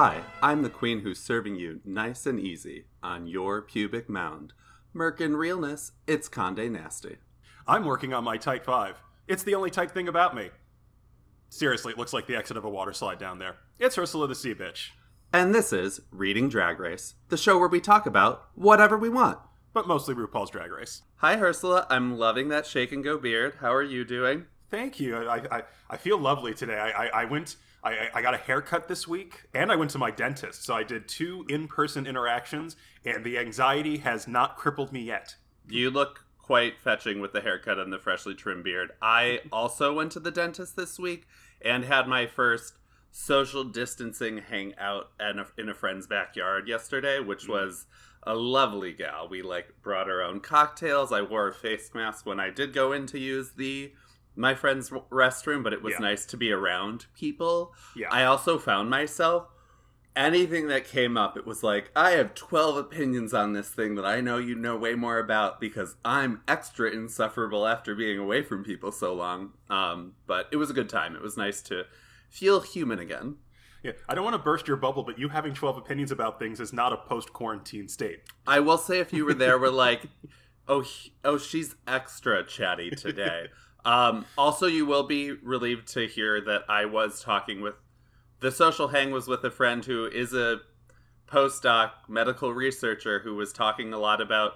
Hi, I'm the queen who's serving you nice and easy on your pubic mound. Merkin realness, it's Conde Nasty. I'm working on my Type 5. It's the only type thing about me. Seriously, it looks like the exit of a water slide down there. It's Ursula the Sea Bitch. And this is Reading Drag Race, the show where we talk about whatever we want. But mostly RuPaul's Drag Race. Hi, Ursula. I'm loving that shake and go beard. How are you doing? Thank you. I, I, I feel lovely today. I, I, I went. I, I got a haircut this week, and I went to my dentist. So I did two in-person interactions, and the anxiety has not crippled me yet. You look quite fetching with the haircut and the freshly trimmed beard. I also went to the dentist this week and had my first social distancing hangout in a, in a friend's backyard yesterday, which mm. was a lovely gal. We like brought our own cocktails. I wore a face mask when I did go in to use the my friend's restroom, but it was Yeah. nice to be around people. Yeah. I also found myself anything that came up, it was like, I have 12 opinions on this thing that I know you know way more about because I'm extra insufferable after being away from people so long. Um, but it was a good time. It was nice to feel human again. Yeah, I don't want to burst your bubble, but you having 12 opinions about things is not a post quarantine state. I will say, if you were there, we're like, oh, oh, she's extra chatty today. um, also, you will be relieved to hear that I was talking with the social hang was with a friend who is a postdoc medical researcher who was talking a lot about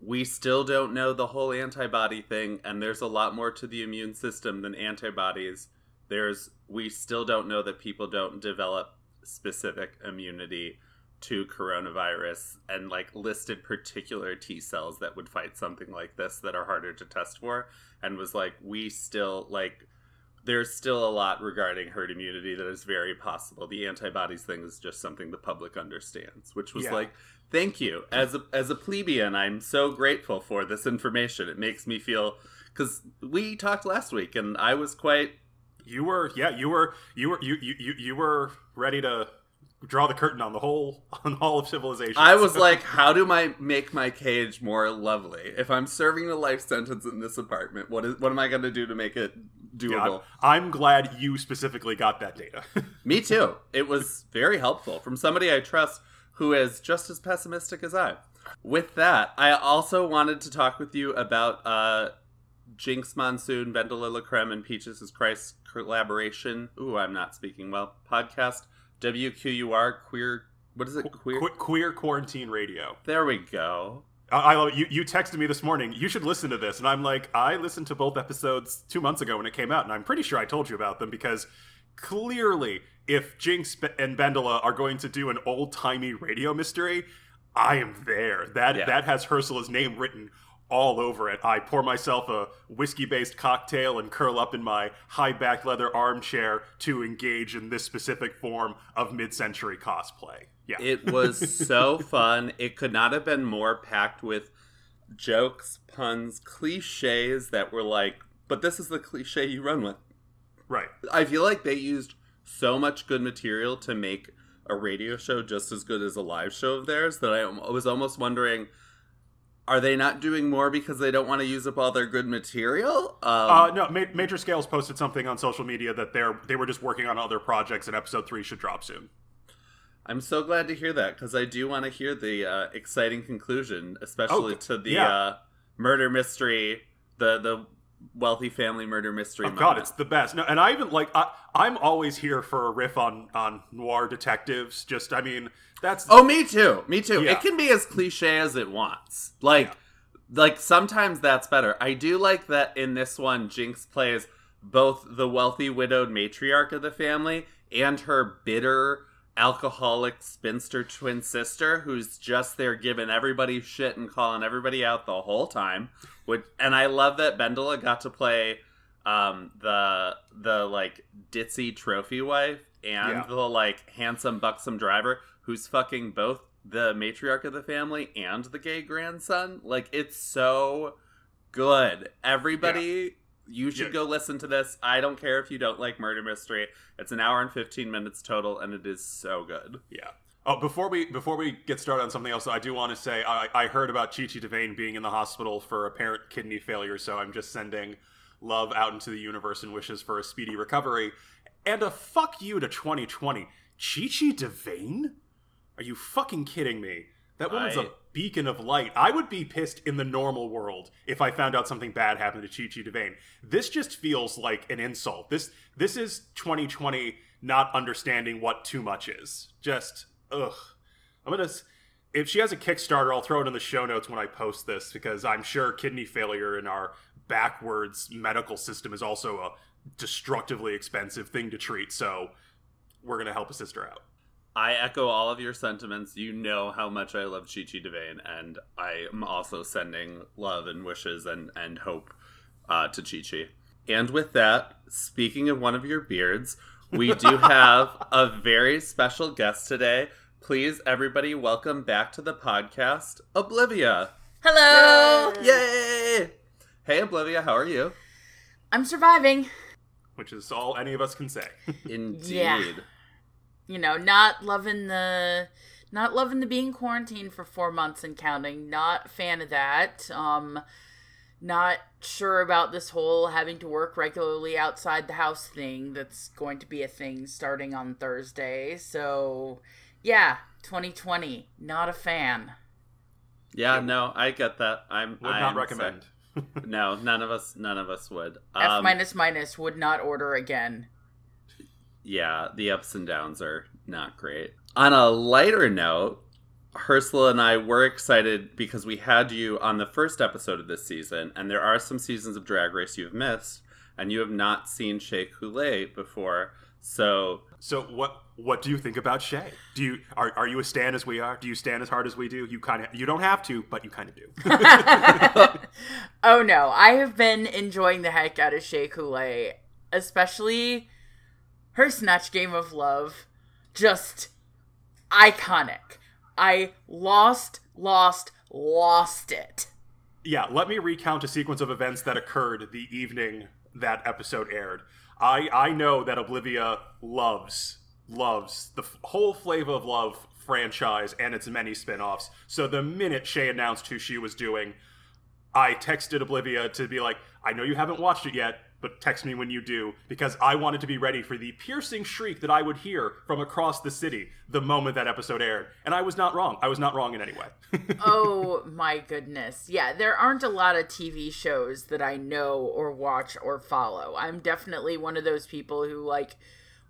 we still don't know the whole antibody thing and there's a lot more to the immune system than antibodies. There's we still don't know that people don't develop specific immunity to coronavirus and like listed particular T cells that would fight something like this that are harder to test for and was like we still like there's still a lot regarding herd immunity that is very possible. The antibodies thing is just something the public understands, which was Yeah. like, thank you. As a as a plebeian, I'm so grateful for this information. It makes me feel because we talked last week and I was quite You were, yeah, you were, you were, you, you, you, you were ready to draw the curtain on the whole, on all of civilization. I was like, how do I make my cage more lovely? If I'm serving a life sentence in this apartment, what is what am I going to do to make it Yeah, doable? I'm, I'm glad you specifically got that data. Me too. It was very helpful from somebody I trust who is just as pessimistic as I. With that, I also wanted to talk with you about uh, Jinkx Monsoon, BenDeLaCreme, and Peaches is Christ collaboration. Ooh, I'm not speaking well. Podcast WQUR queer. What is it? Queer. Que- queer quarantine radio. There we go. I, I love it. you. You texted me this morning. You should listen to this, and I'm like, I listened to both episodes two months ago when it came out, and I'm pretty sure I told you about them because clearly, if Jinkx and Bendela are going to do an old timey radio mystery, I am there. That Yeah. that has Ursula's name written all over it. I pour myself a whiskey based cocktail and curl up in my high back leather armchair to engage in this specific form of mid century cosplay. Yeah. It was so fun. It could not have been more packed with jokes, puns, cliches that were like, but this is the cliche you run with. right. I feel like they used so much good material to make a radio show just as good as a live show of theirs that I was almost wondering are they not doing more because they don't want to use up all their good material? Um, Uh, no, Ma- Major Scales posted something on social media that they're they were just working on other projects, and episode three should drop soon. I'm so glad to hear that because I do want to hear the uh, exciting conclusion, especially Oh, to the yeah. uh, murder mystery, the the wealthy family murder mystery. Oh God, it's the best. No, and I even like I, I'm always here for a riff on on noir detectives. Just I mean that's Oh, me too. Me too. Yeah. It can be as cliche as it wants. Like, like sometimes that's better. I do like that in this one, Jinkx plays both the wealthy widowed matriarch of the family and her bitter alcoholic spinster twin sister who's just there giving everybody shit and calling everybody out the whole time which and i love that bendela got to play um the the like ditzy trophy wife and Yeah. the like handsome buxom driver who's fucking both the matriarch of the family and the gay grandson. Like it's so good. Everybody you should Yeah. go listen to this i don't care if you don't like murder mystery it's an hour and 15 minutes total and it is so good yeah. Oh, before we before we get started on something else, I do want to say I, I heard about Chi Chi DeVayne being in the hospital for apparent kidney failure, so I'm just sending love out into the universe and wishes for a speedy recovery. And a fuck you to 2020. Chi Chi DeVayne? Are you fucking kidding me? That woman's I- a beacon of light. I would be pissed in the normal world if I found out something bad happened to Chi Chi DeVayne. This just feels like an insult. This this is 2020 not understanding what too much is. Just ugh. I'm gonna. If she has a Kickstarter, I'll throw it in the show notes when I post this because I'm sure kidney failure in our backwards medical system is also a destructively expensive thing to treat. So we're gonna help a sister out. I echo all of your sentiments. You know how much I love Chi Chi DeVayne, and I am also sending love and wishes and, and hope uh, to Chi Chi. And with that, speaking of one of your beards, we do have a very special guest today. Please, everybody, welcome back to the podcast, Oblivia. Hello. Yay! Hey, Oblivia, how are you? I'm surviving. Which is all any of us can say. Indeed. Yeah. You know, not loving the not loving the being quarantined for 4 months and counting. Not a fan of that. Um not sure about this whole having to work regularly outside the house thing that's going to be a thing starting on Thursday. So, yeah, 2020, not a fan. Yeah, no, I get that. I'm Would I'm not recommend. No, none of us none of us would. F Um, minus minus would not order again. Yeah, the ups and downs are not great. On a lighter note, Ursula and I were excited because we had you on the first episode of this season, and there are some seasons of Drag Race you've missed, and you have not seen Shea Coulee before. So, So what what do you think about Shea? Do you are, are you a stand as we are? Do you stand as hard as we do? You kind of you don't have to, but you kind of do. oh no, I have been enjoying the heck out of Shea Coulee, especially her Snatch Game of Love. Just iconic. I lost, lost, lost it. yeah, let me recount a sequence of events that occurred the evening that episode aired. I I know that Oblivia loves loves the f- whole Flavor of Love franchise and its many spin-offs. So the minute Shea announced who she was doing, I texted Oblivia to be like, I know you haven't watched it yet, but text me when you do, because I wanted to be ready for the piercing shriek that I would hear from across the city the moment that episode aired. And I was not wrong. I was not wrong in any way. oh my goodness. Yeah, there aren't a lot of TV shows that I know or watch or follow. I'm definitely one of those people who like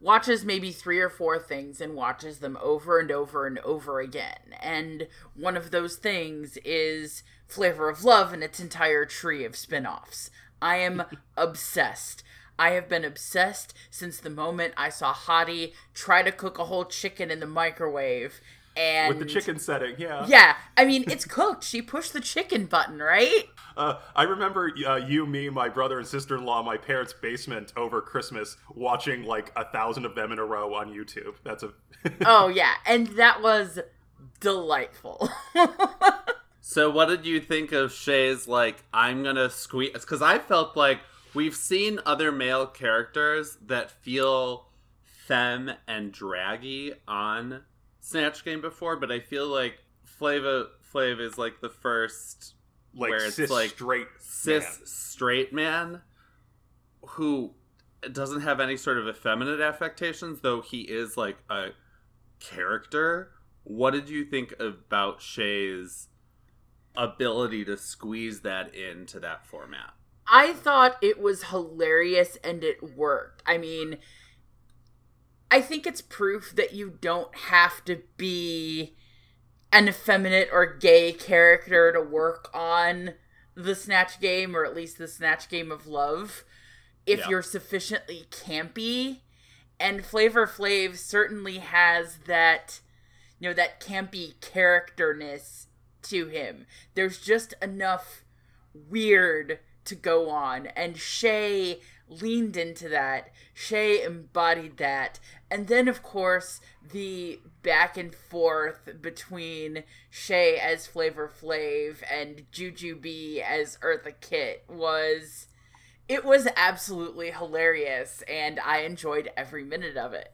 watches maybe three or four things and watches them over and over and over again. And one of those things is Flavor of Love and its entire tree of spin-offs. I am obsessed. I have been obsessed since the moment I saw Hottie try to cook a whole chicken in the microwave and With the chicken setting, yeah. yeah, I mean it's cooked. She pushed the chicken button, right? Uh, I remember uh, you, me, my brother and sister in law, my parents' basement over Christmas, watching like a thousand of them in a row on YouTube. That's a Oh yeah, and that was delightful. So, what did you think of Shea's like? I'm gonna squeeze because I felt like we've seen other male characters that feel femme and draggy on Snatch Game before, but I feel like Flavor Flav is like the first like Where it's cis like straight cis man. straight man who doesn't have any sort of effeminate affectations, though he is like a character. What did you think about Shea's ability to squeeze that into that format? I thought it was hilarious and it worked. I mean, I think it's proof that you don't have to be an effeminate or gay character to work on the Snatch game, or at least the Snatch game of love, if Yeah. you're sufficiently campy. And Flavor Flav certainly has that, you know, that campy characterness to him. There's just enough weird to go on, and Shea leaned into that. Shea embodied that. And then, of course, the back and forth between Shea as Flavor Flav and Jujubee as Eartha Kitt was. It was absolutely hilarious, and I enjoyed every minute of it.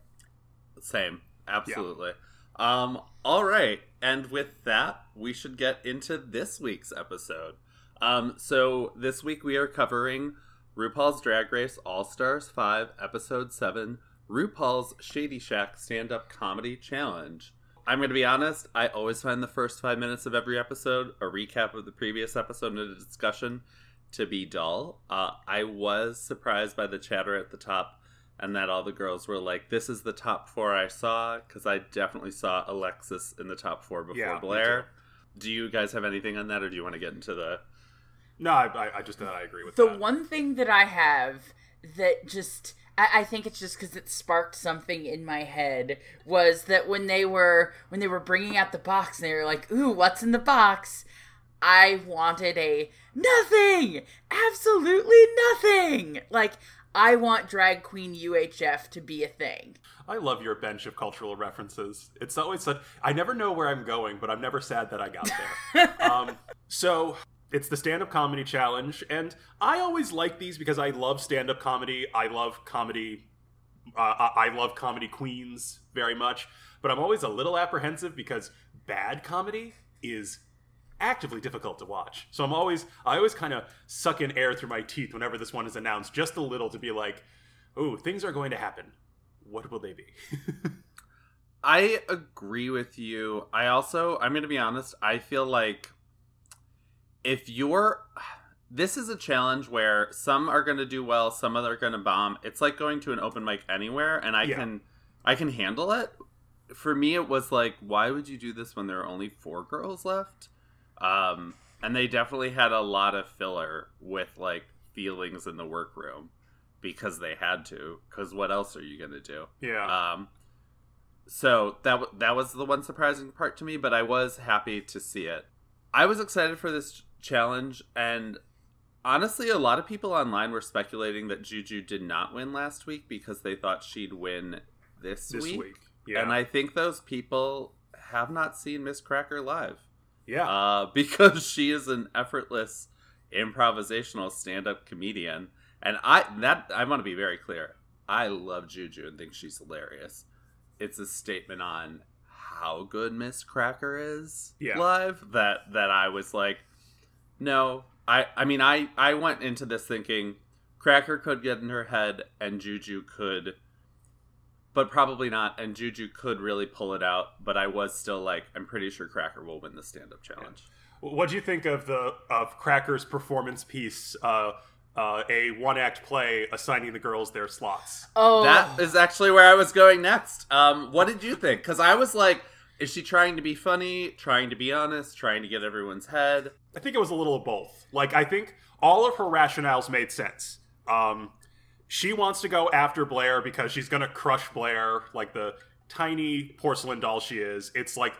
Same, absolutely. Um, all right, and with that, we should get into this week's episode. Um, so this week we are covering RuPaul's Drag Race All Stars Five, Episode Seven, RuPaul's Shady Shack Stand Up Comedy Challenge. I'm going to be honest, I always find the first five minutes of every episode, a recap of the previous episode, and a discussion to be dull. Uh, I was surprised by the chatter at the top and that all the girls were like, "This is the top four I saw," because I definitely saw Alexis in the top four before Yeah, Blair. Do you guys have anything on that, or do you want to get into the? No, I, I, I just uh, I agree with The that. one thing that I have that just I, I think it's just because it sparked something in my head was that when they were when they were bringing out the box and they were like, "Ooh, what's in the box?" I wanted a nothing, absolutely nothing. Like I want drag queen UHF to be a thing. I love your bench of cultural references. It's always such. I never know where I'm going, but I'm never sad that I got there. um, so it's the stand-up comedy challenge, and I always like these because I love stand-up comedy. I love comedy. Uh, I I love comedy queens very much, but I'm always a little apprehensive because bad comedy is actively difficult to watch. So I'm always I always kind of suck in air through my teeth whenever this one is announced, just a little to be like, "Oh, things are going to happen. What will they be?" I agree with you. I also, I'm going to be honest, I feel like if you're. This is a challenge where some are going to do well, some are going to bomb. It's like going to an open mic anywhere, and I Yeah. can, I can handle it. For me, it was like, why would you do this when there are only four girls left? Um, and they definitely had a lot of filler with like feelings in the workroom because they had to. Because what else are you going to do? yeah. Um, so that w- that was the one surprising part to me, but I was happy to see it. I was excited for this challenge, and honestly, a lot of people online were speculating that Juju did not win last week because they thought she'd win this, this week. week. Yeah. And I think those people have not seen Miz Cracker live yeah. uh, because she is an effortless improvisational stand-up comedian and i that i want to be very clear i love juju and think she's hilarious it's a statement on how good Miz Cracker is Yeah. live that that i was like no i i mean i i went into this thinking cracker could get in her head and juju could but probably not and juju could really pull it out but i was still like i'm pretty sure cracker will win the stand-up challenge what do you think of the of Cracker's performance piece? Uh, uh, a one act play assigning the girls their slots. Oh, That is actually where I was going next. Um, what did you think? Because I was like, is she trying to be funny, trying to be honest, trying to get everyone's head? I think it was a little of both. Like I think all of her rationales made sense. Um, she wants to go after Blair because she's gonna crush Blair like the tiny porcelain doll she is. It's like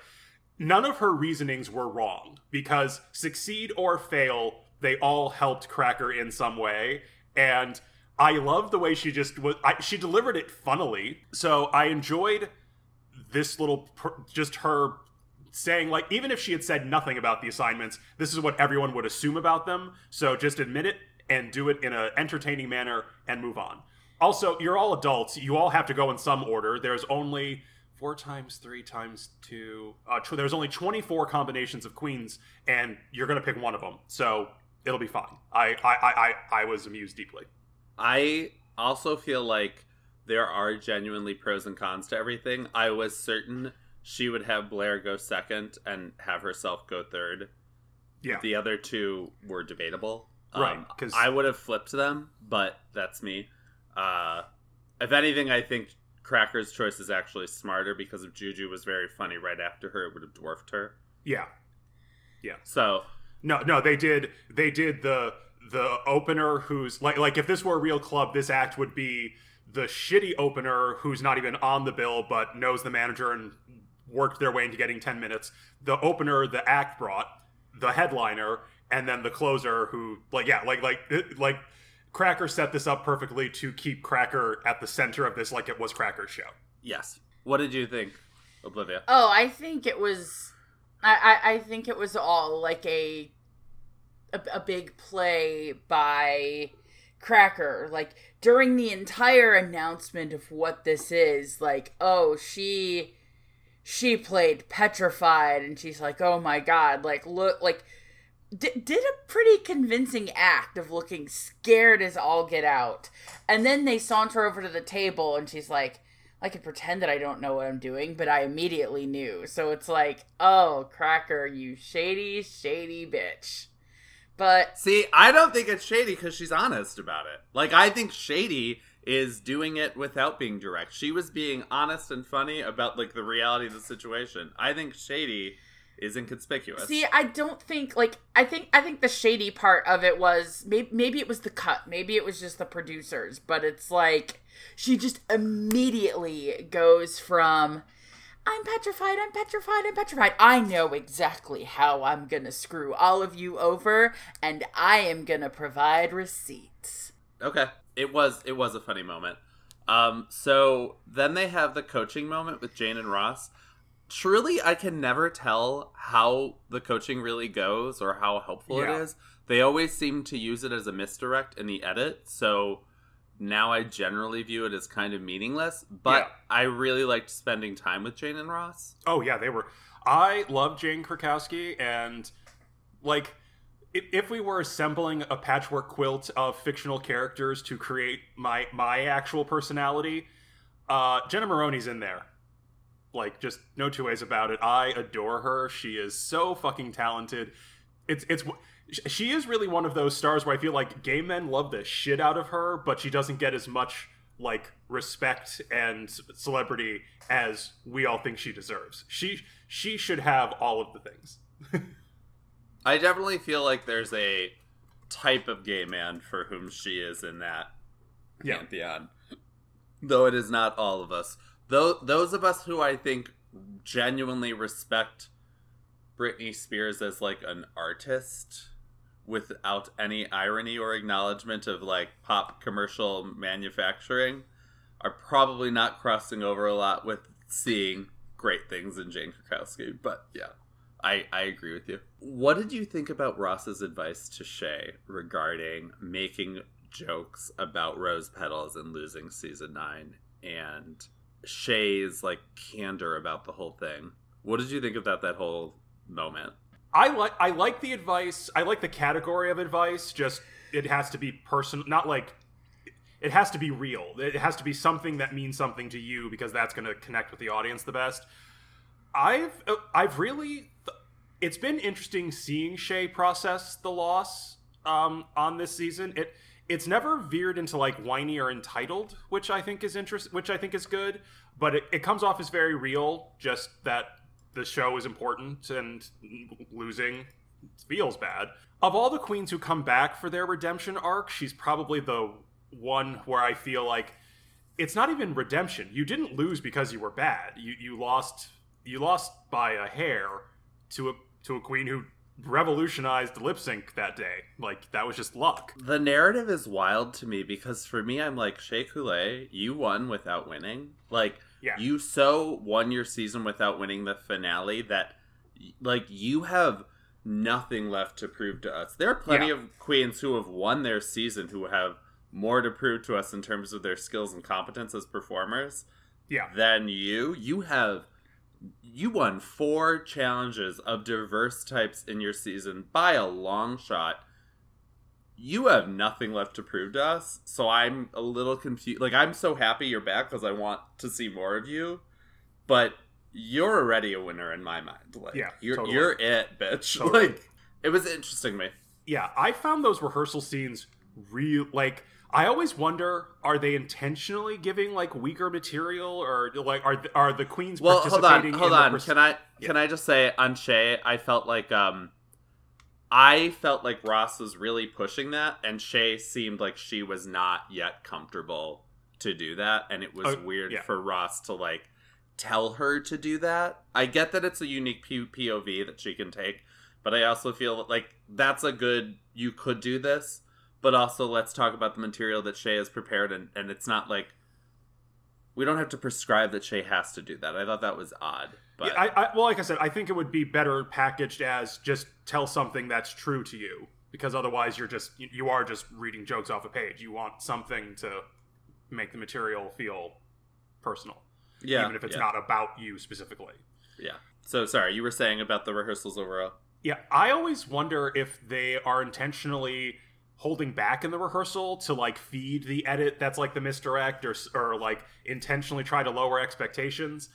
none of her reasonings were wrong because succeed or fail, they all helped Cracker in some way. And I love the way she just was. I, she delivered it funnily, so I enjoyed this little just her saying like even if she had said nothing about the assignments this is what everyone would assume about them so just admit it and do it in an entertaining manner and move on. Also you're all adults. You all have to go in some order. There's only four times three times two uh, tw- there's only 24 combinations of queens and you're gonna pick one of them so it'll be fine. I i i, I, I was amused deeply. I also feel like there are genuinely pros and cons to everything. I was certain she would have Blair go second and have herself go third. yeah. The other two were debatable. Right, Um, 'cause- I would have flipped them, but that's me. Uh, if anything, I think Cracker's choice is actually smarter because if Juju was very funny right after her, it would have dwarfed her. Yeah. Yeah So No, no, they did. They did the the opener who's like like if this were a real club, this act would be the shitty opener who's not even on the bill but knows the manager and worked their way into getting ten minutes. The opener, the act brought the headliner, and then the closer who like yeah like like it- like Cracker set this up perfectly to keep Cracker at the center of this like it was Cracker's show. yes, what did you think, Oblivia? Oh, I think it was. I, I, I think it was all like a, a a big play by Cracker. Like during the entire announcement of what this is, like oh she she played petrified, and she's like oh my god, like look like d- did a pretty convincing act of looking scared as all get out. And then they saunter over to the table and she's like, I could pretend that I don't know what I'm doing, but I immediately knew. So it's like, oh, Cracker, you shady, shady bitch. But See, I don't think it's shady because she's honest about it. Like, I think shady is doing it without being direct. She was being honest and funny about like the reality of the situation. I think shady is inconspicuous. See, I don't think like I think I think the shady part of it was maybe maybe it was the cut, maybe it was just the producers, but it's like she just immediately goes from I'm petrified, I'm petrified, I'm petrified. I know exactly how I'm gonna screw all of you over, and I am gonna provide receipts. Okay. It was it was a funny moment. Um so then they have the coaching moment with Jane and Ross. Truly I can never tell how the coaching really goes or how helpful Yeah. it is. They always seem to use it as a misdirect in the edit, so now I generally view it as kind of meaningless, but Yeah. I really liked spending time with Jane and Ross. Oh yeah, they were. I love Jane Krakowski, and like, if, if we were assembling a patchwork quilt of fictional characters to create my my actual personality, uh, Jenna Maroney's in there. Like, just no two ways about it. I adore her. She is so fucking talented. It's it's she is really one of those stars where I feel like gay men love the shit out of her, but she doesn't get as much like respect and celebrity as we all think she deserves. She she should have all of the things. I definitely feel like there's a type of gay man for whom she is in that Yeah. pantheon. Though it is not all of us. Though those of us who I think genuinely respect Britney Spears as like an artist without any irony or acknowledgement of like pop commercial manufacturing are probably not crossing over a lot with seeing great things in Jane Krakowski. But yeah, I, I agree with you. What did you think about Ross's advice to Shea regarding making jokes about rose petals and losing season nine and Shea's like candor about the whole thing? What did you think about that whole moment? I like I like the advice. I like the category of advice. Just it has to be personal, not like it has to be real. It has to be something that means something to you because that's going to connect with the audience the best. I've uh, I've really it's been interesting seeing Shea process the loss um, on this season. It it's never veered into like whiny or entitled, which I think is interest, which I think is good. But it, it comes off as very real. Just that the show is important and losing feels bad. Of all the queens who come back for their redemption arc, she's probably the one where I feel like it's not even redemption. You didn't lose because you were bad. You you lost you lost by a hair to a to a queen who revolutionized lip sync that day. Like that was just luck. The narrative is wild to me because for me, I'm like, Shea Coulee, you won without winning. Like, Yeah. you so won your season without winning the finale that, like, you have nothing left to prove to us. There are plenty Yeah. of queens who have won their season who have more to prove to us in terms of their skills and competence as performers Yeah. than you. You have you won four challenges of diverse types in your season by a long shot. You have nothing left to prove to us, so I'm a little confused. Like I'm so happy you're back because I want to see more of you, but you're already a winner in my mind. Like, Yeah, you're totally. you're it, bitch. Totally. Like it was interesting to me. Yeah, I found those rehearsal scenes real like I always wonder are they intentionally giving like weaker material or like are are the queens Well, hold on, hold on. pers- Can I can I just say on Shea, I felt like um I felt like Ross was really pushing that and Shea seemed like she was not yet comfortable to do that and it was Oh, weird yeah. for Ross to like tell her to do that. I get that it's a unique P- POV that she can take, but I also feel like that's a good you could do this, but also let's talk about the material that Shea has prepared and and it's not like we don't have to prescribe that Shea has to do that. I thought that was odd. But Yeah, I, I well like I said I think it would be better packaged as just tell something that's true to you because otherwise you're just you, you are just reading jokes off a page. You want something to make the material feel personal yeah, even if it's yeah, not about you specifically. Yeah. So sorry, you were saying about the rehearsals overall. Yeah, I always wonder if they are intentionally holding back in the rehearsal to like feed the edit that's like the misdirect or or like intentionally try to lower expectations.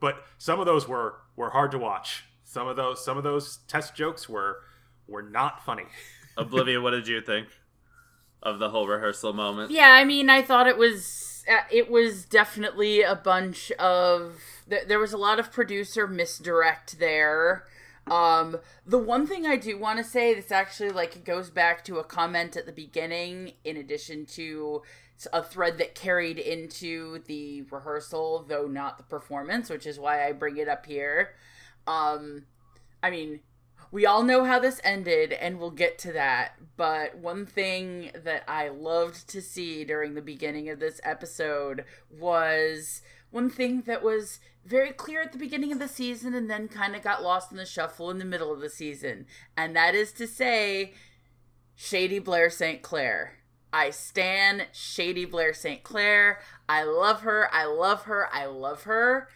But some of those were were hard to watch. Some of those some of those test jokes were were not funny. Oblivia, what did you think of the whole rehearsal moment? Yeah, I mean, I thought it was uh, it was definitely a bunch of there was a lot of producer misdirect there. Um, the one thing I do want to say, this actually like goes back to a comment at the beginning, in addition to a thread that carried into the rehearsal, though not the performance, which is why I bring it up here. Um, I mean, we all know how this ended, and we'll get to that. But one thing that I loved to see during the beginning of this episode was one thing that was very clear at the beginning of the season and then kind of got lost in the shuffle in the middle of the season. And that is to say, Shady Blair St. Clair. I stan Shady Blair St. Clair. I love her. I love her. I love her.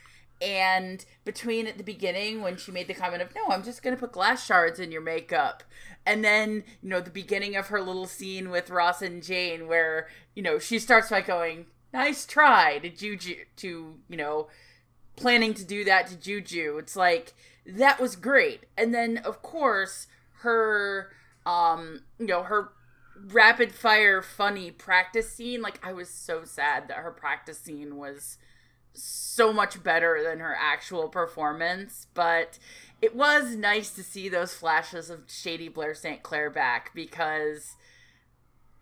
And between at the beginning when she made the comment of, no, I'm just going to put glass shards in your makeup. And then, you know, the beginning of her little scene with Ross and Jane where, you know, she starts by going, nice try to Juju, to, you know, planning to do that to Juju. It's like that was great. And then of course her um you know her rapid fire funny practice scene like I was so sad that her practice scene was so much better than her actual performance, but it was nice to see those flashes of Shady Blair St. Clair back because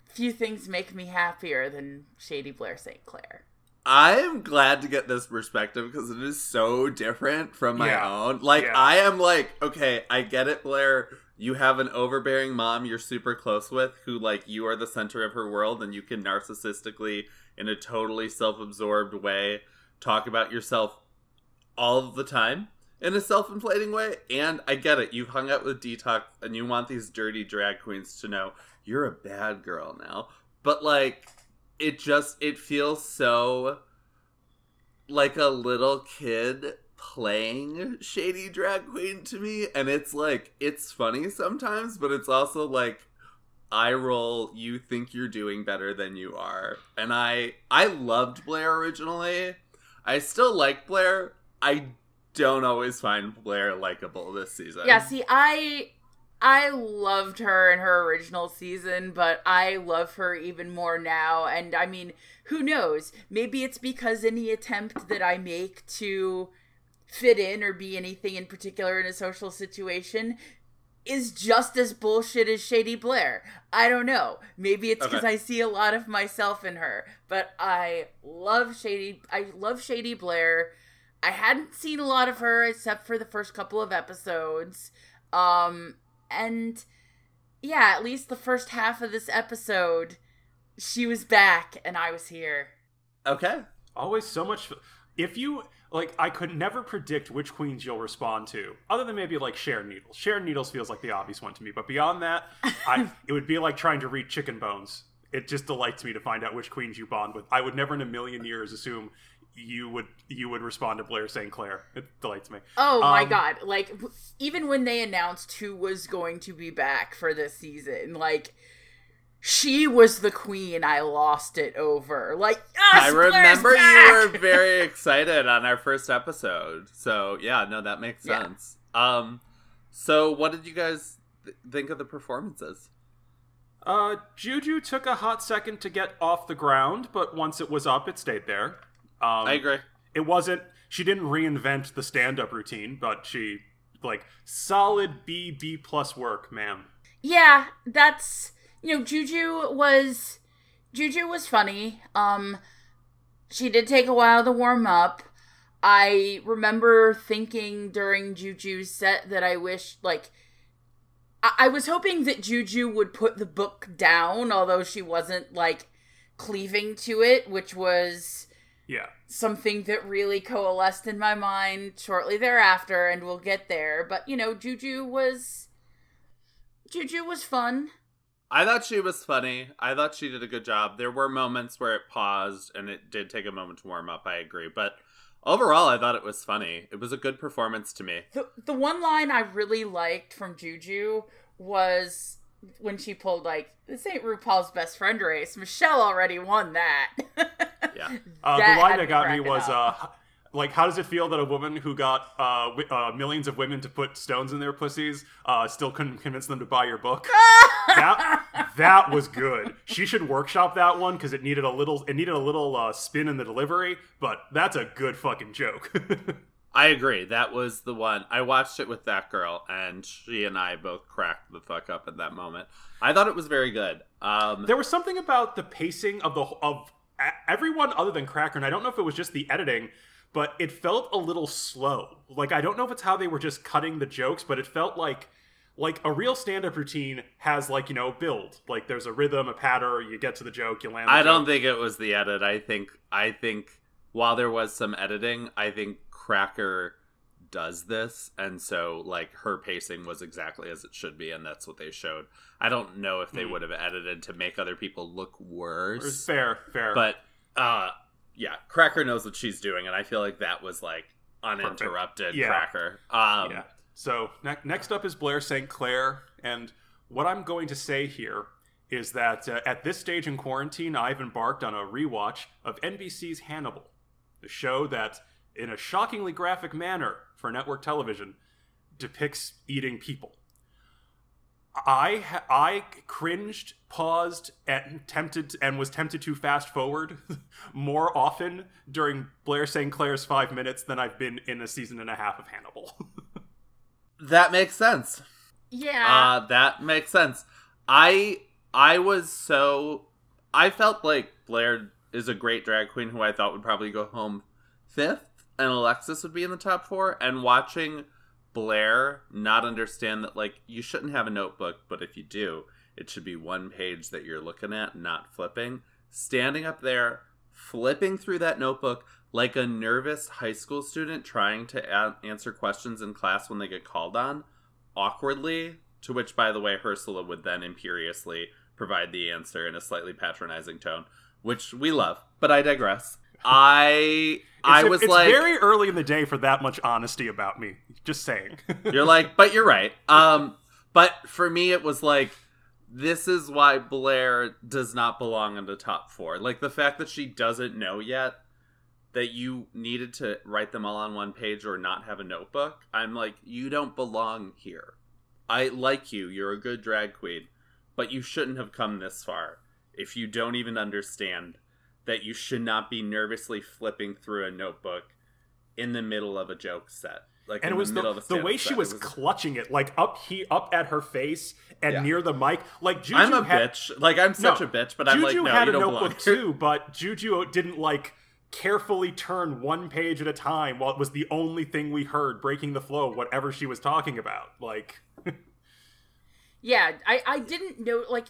few things make me happier than Shady Blair St. Clair. I'm glad to get this perspective because it is so different from my Yeah. own. Like, Yeah. I am like, okay, I get it, Blair. You have an overbearing mom you're super close with who, like, you are the center of her world and you can narcissistically, in a totally self absorbed way, talk about yourself all the time in a self inflating way. And I get it. You've hung out with Detox and you want these dirty drag queens to know you're a bad girl now. But, like, it just it feels so like a little kid playing shady drag queen to me and it's like it's funny sometimes but it's also like I roll you think you're doing better than you are. And i i loved blair originally. I still like blair. I don't always find blair likable this season. Yeah, see, I I loved her in her original season, but I love her even more now. And I mean, who knows? Maybe it's because any attempt that I make to fit in or be anything in particular in a social situation is just as bullshit as Shady Blair. I don't know. Maybe it's because Okay. I see a lot of myself in her, but I love Shady. I love Shady Blair. I hadn't seen a lot of her except for the first couple of episodes. Um, and yeah, at least the first half of this episode, she was back and I was here. okay Always so much. If you like, I could never predict which queens you'll respond to, other than maybe like Sharon Needles. Sharon Needles feels like the obvious one to me, but beyond that, I it would be like trying to read chicken bones. It just delights me to find out which queens you bond with. I would never in a million years assume you would you would respond to Blair St. Clair. It delights me. Oh my Um, god. Like, even when they announced who was going to be back for this season, like, she was the queen I lost it over. Like, yes, I Blair's remember you were very excited on our first episode. So yeah, no, that makes Yeah. sense. Um, so what did you guys th- think of the performances? Uh, Juju took a hot second to get off the ground, but once it was up, it stayed there. Um, I agree. It wasn't. She didn't reinvent the stand-up routine, but she like solid B B plus work, ma'am. Yeah, that's you know, Juju was Juju was funny. Um she did take a while to warm up. I remember thinking during Juju's set that I wish like I, I was hoping that Juju would put the book down, although she wasn't like cleaving to it, which was Yeah. something that really coalesced in my mind shortly thereafter, and we'll get there. But you know, Juju was Juju was fun. I thought she was funny. I thought she did a good job. There were moments where it paused and it did take a moment to warm up. I agree, but overall, I thought it was funny. It was a good performance to me. The the one line I really liked from Juju was when she pulled like this ain't RuPaul's best friend race. Michelle already won that. Yeah. Uh, That the line that got me was, uh, like, how does it feel that a woman who got uh, wi- uh, millions of women to put stones in their pussies uh, still couldn't convince them to buy your book? that that was good. She should workshop that one because it needed a little it needed a little uh, spin in the delivery. But that's a good fucking joke. I agree. That was the one. I watched it with that girl, and she and I both cracked the fuck up at that moment. I thought it was very good. Um, there was something about the pacing of the of everyone other than Cracker, and I don't know if it was just the editing, but it felt a little slow. Like I don't know if it's how they were just cutting the jokes, but it felt like like a real stand-up routine has like you know build like there's a rhythm a patter you get to the joke you land the I don't joke. think it was the edit. I think I think while there was some editing, I think Cracker does this and so like her pacing was exactly as it should be and that's what they showed. I don't know if they Hmm. would have edited to make other people look worse. fair fair But uh yeah, Cracker knows what she's doing and I feel like that was like uninterrupted Yeah. Cracker. Um yeah. So ne- next up is Blair St. Clair, and what I'm going to say here is that uh, at this stage in quarantine, I've embarked on a rewatch of NBC's Hannibal, the show that, in a shockingly graphic manner for network television, depicts eating people. I I cringed, paused, and tempted and was tempted to fast forward more often during Blair St. Clair's five minutes than I've been in a season and a half of Hannibal. that makes sense. yeah. Uh, that makes sense. I I was so I felt like Blair is a great drag queen who I thought would probably go home fifth, and Alexis would be in the top four. And watching Blair not understand that like you shouldn't have a notebook, but if you do, it should be one page that you're looking at, not flipping. Standing up there, flipping through that notebook like a nervous high school student trying to a- answer questions in class when they get called on awkwardly, to which, by the way, Ursula would then imperiously provide the answer in a slightly patronizing tone, which we love. But I digress. I I was it's like, very early in the day for that much honesty about me. Just saying. you're like, but you're right. Um, but for me, it was like, this is why Blair does not belong in the top four. Like the fact that she doesn't know yet that you needed to write them all on one page or not have a notebook. I'm like, you don't belong here. I like you. You're a good drag queen, but you shouldn't have come this far if you don't even understand that you should not be nervously flipping through a notebook in the middle of a joke set. Like and it was the the, middle of a the way she set. It was, clutching it, like up he up at her face and Yeah. near the mic. Like Juju I'm a had, bitch. Like I'm such No, a bitch, but I'm Juju like, no, had you a don't notebook belong. too, but Juju didn't like carefully turn one page at a time while it was the only thing we heard breaking the flow, whatever she was talking about. Like Yeah, I I didn't know like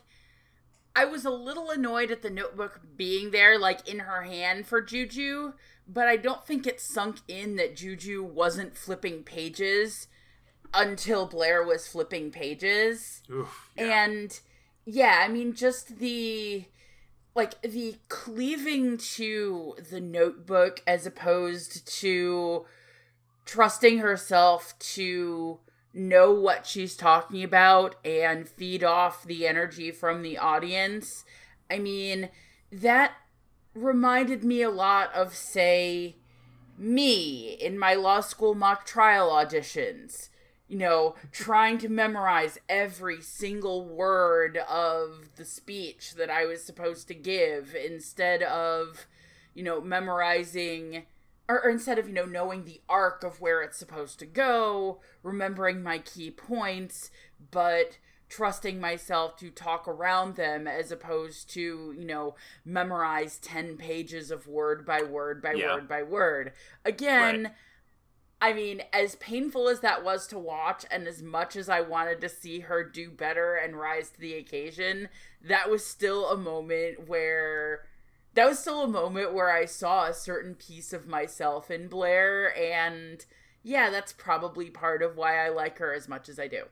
I was a little annoyed at the notebook being there like in her hand for Juju, but I don't think it sunk in that Juju wasn't flipping pages until Blair was flipping pages. oof, yeah. And yeah, I mean just the like the cleaving to the notebook as opposed to trusting herself to know what she's talking about and feed off the energy from the audience. I mean, that reminded me a lot of, say, me in my law school mock trial auditions. You know, trying to memorize every single word of the speech that I was supposed to give instead of, you know, memorizing or, or instead of you know knowing the arc of where it's supposed to go remembering my key points but trusting myself to talk around them as opposed to you know memorize 10 pages of word by word by Yeah. word by word again Right. I mean, as painful as that was to watch, and as much as I wanted to see her do better and rise to the occasion, that was still a moment where that was still a moment where I saw a certain piece of myself in Blair, and yeah, that's probably part of why I like her as much as I do.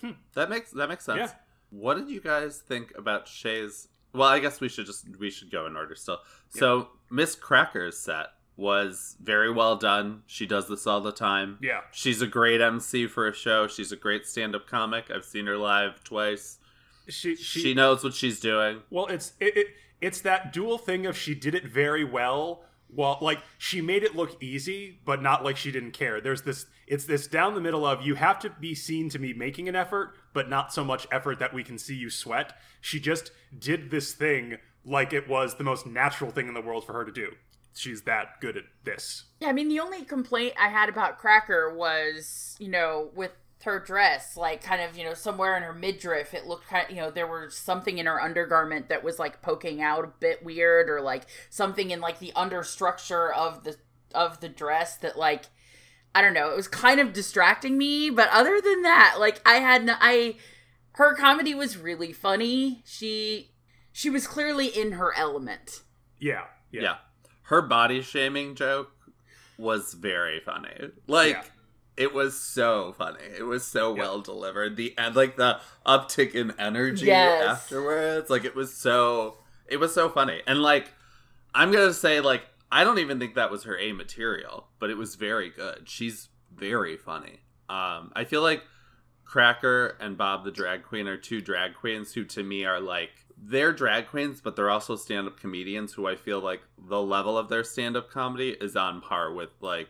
Hmm, that makes that makes sense. Yeah. What did you guys think about Shea's? Well, I guess we should just we should go in order still. So Miz Cracker's set was very well done. She does this all the time. Yeah. She's a great MC for a show. She's a great stand-up comic. I've seen her live twice. She She, she, knows what she's doing. Well, it's it, it it's that dual thing of she did it very well. Well, like she made it look easy, but not like she didn't care. There's this it's this down the middle of you have to be seen to be making an effort, but not so much effort that we can see you sweat. She just did this thing like it was the most natural thing in the world for her to do. She's that good at this. Yeah, I mean, the only complaint I had about Cracker was, you know, with her dress, like kind of, you know, somewhere in her midriff, it looked kind of, you know, there was something in her undergarment that was like poking out a bit weird, or like something in like the understructure of the of the dress that like I don't know, it was kind of distracting me, but other than that, like I had no, I her comedy was really funny. She she was clearly in her element. Yeah. Yeah. Yeah. Her body shaming joke was very funny. Like Yeah. It was so funny. It was so Yeah. well delivered. The and like the uptick in energy Yes. afterwards. Like it was so it was so funny. And like I'm gonna say like I don't even think that was her A material, but it was very good. She's very funny. Um I feel like Cracker and Bob the drag queen are two drag queens who to me are like they're drag queens, but they're also stand-up comedians who I feel like the level of their stand-up comedy is on par with like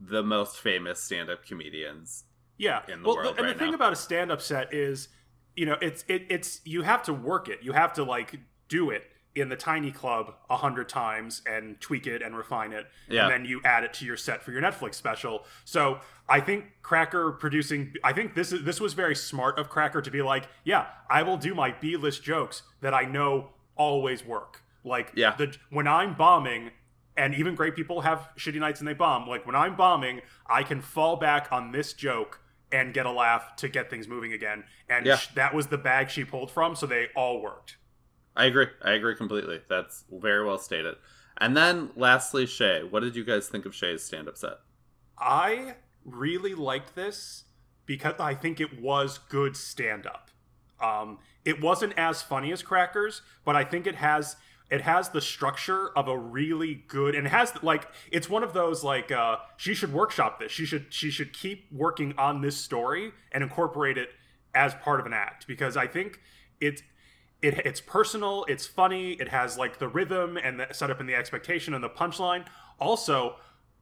the most famous stand-up comedians. Yeah. in the well, world and right the thing now. about a stand-up set is, you know, it's it, it's you have to work it. You have to like do it in the tiny club a hundred times and tweak it and refine it, Yeah. and then you add it to your set for your Netflix special. So I think Cracker producing, I think this is this was very smart of Cracker to be like, yeah, I will do my B-list jokes that I know always work. Like Yeah. the when I'm bombing, and even great people have shitty nights and they bomb. Like when I'm bombing, I can fall back on this joke and get a laugh to get things moving again. And Yeah. sh- that was the bag she pulled from, so they all worked. I agree. I agree completely. That's very well stated. And then lastly, Shea. What did you guys think of Shea's stand-up set? I really liked this because I think it was good stand up. Um, it wasn't as funny as Crackers, but I think it has it has the structure of a really good and it has like it's one of those like uh, she should workshop this. She should she should keep working on this story and incorporate it as part of an act because I think it it, it's personal, it's funny, it has like the rhythm and the setup and the expectation and the punchline. Also,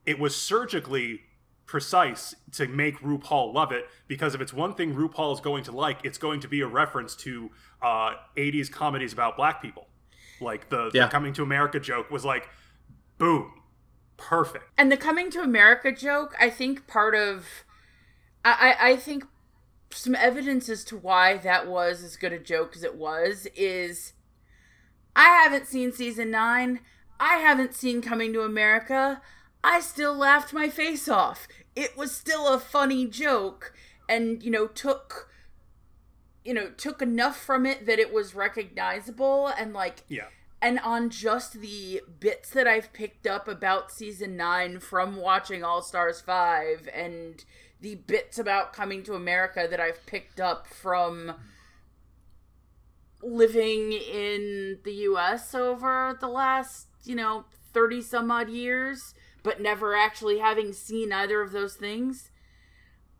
it was surgically precise to make RuPaul love it because if it's one thing RuPaul is going to like, it's going to be a reference to uh, 80s comedies about black people. Like the, Yeah. the Coming to America joke was like, boom, perfect. And the coming to America joke, I think part of I, I I think some evidence as to why that was as good a joke as it was is I haven't seen season nine. I haven't seen Coming to America. I still laughed my face off. It was still a funny joke and, you know, took you know, took enough from it that it was recognizable and like Yeah. and on just the bits that I've picked up about season 9 from watching All Stars 5 and the bits about coming to America that I've picked up from living in the US over the last, you know, 30 some odd years, but never actually having seen either of those things.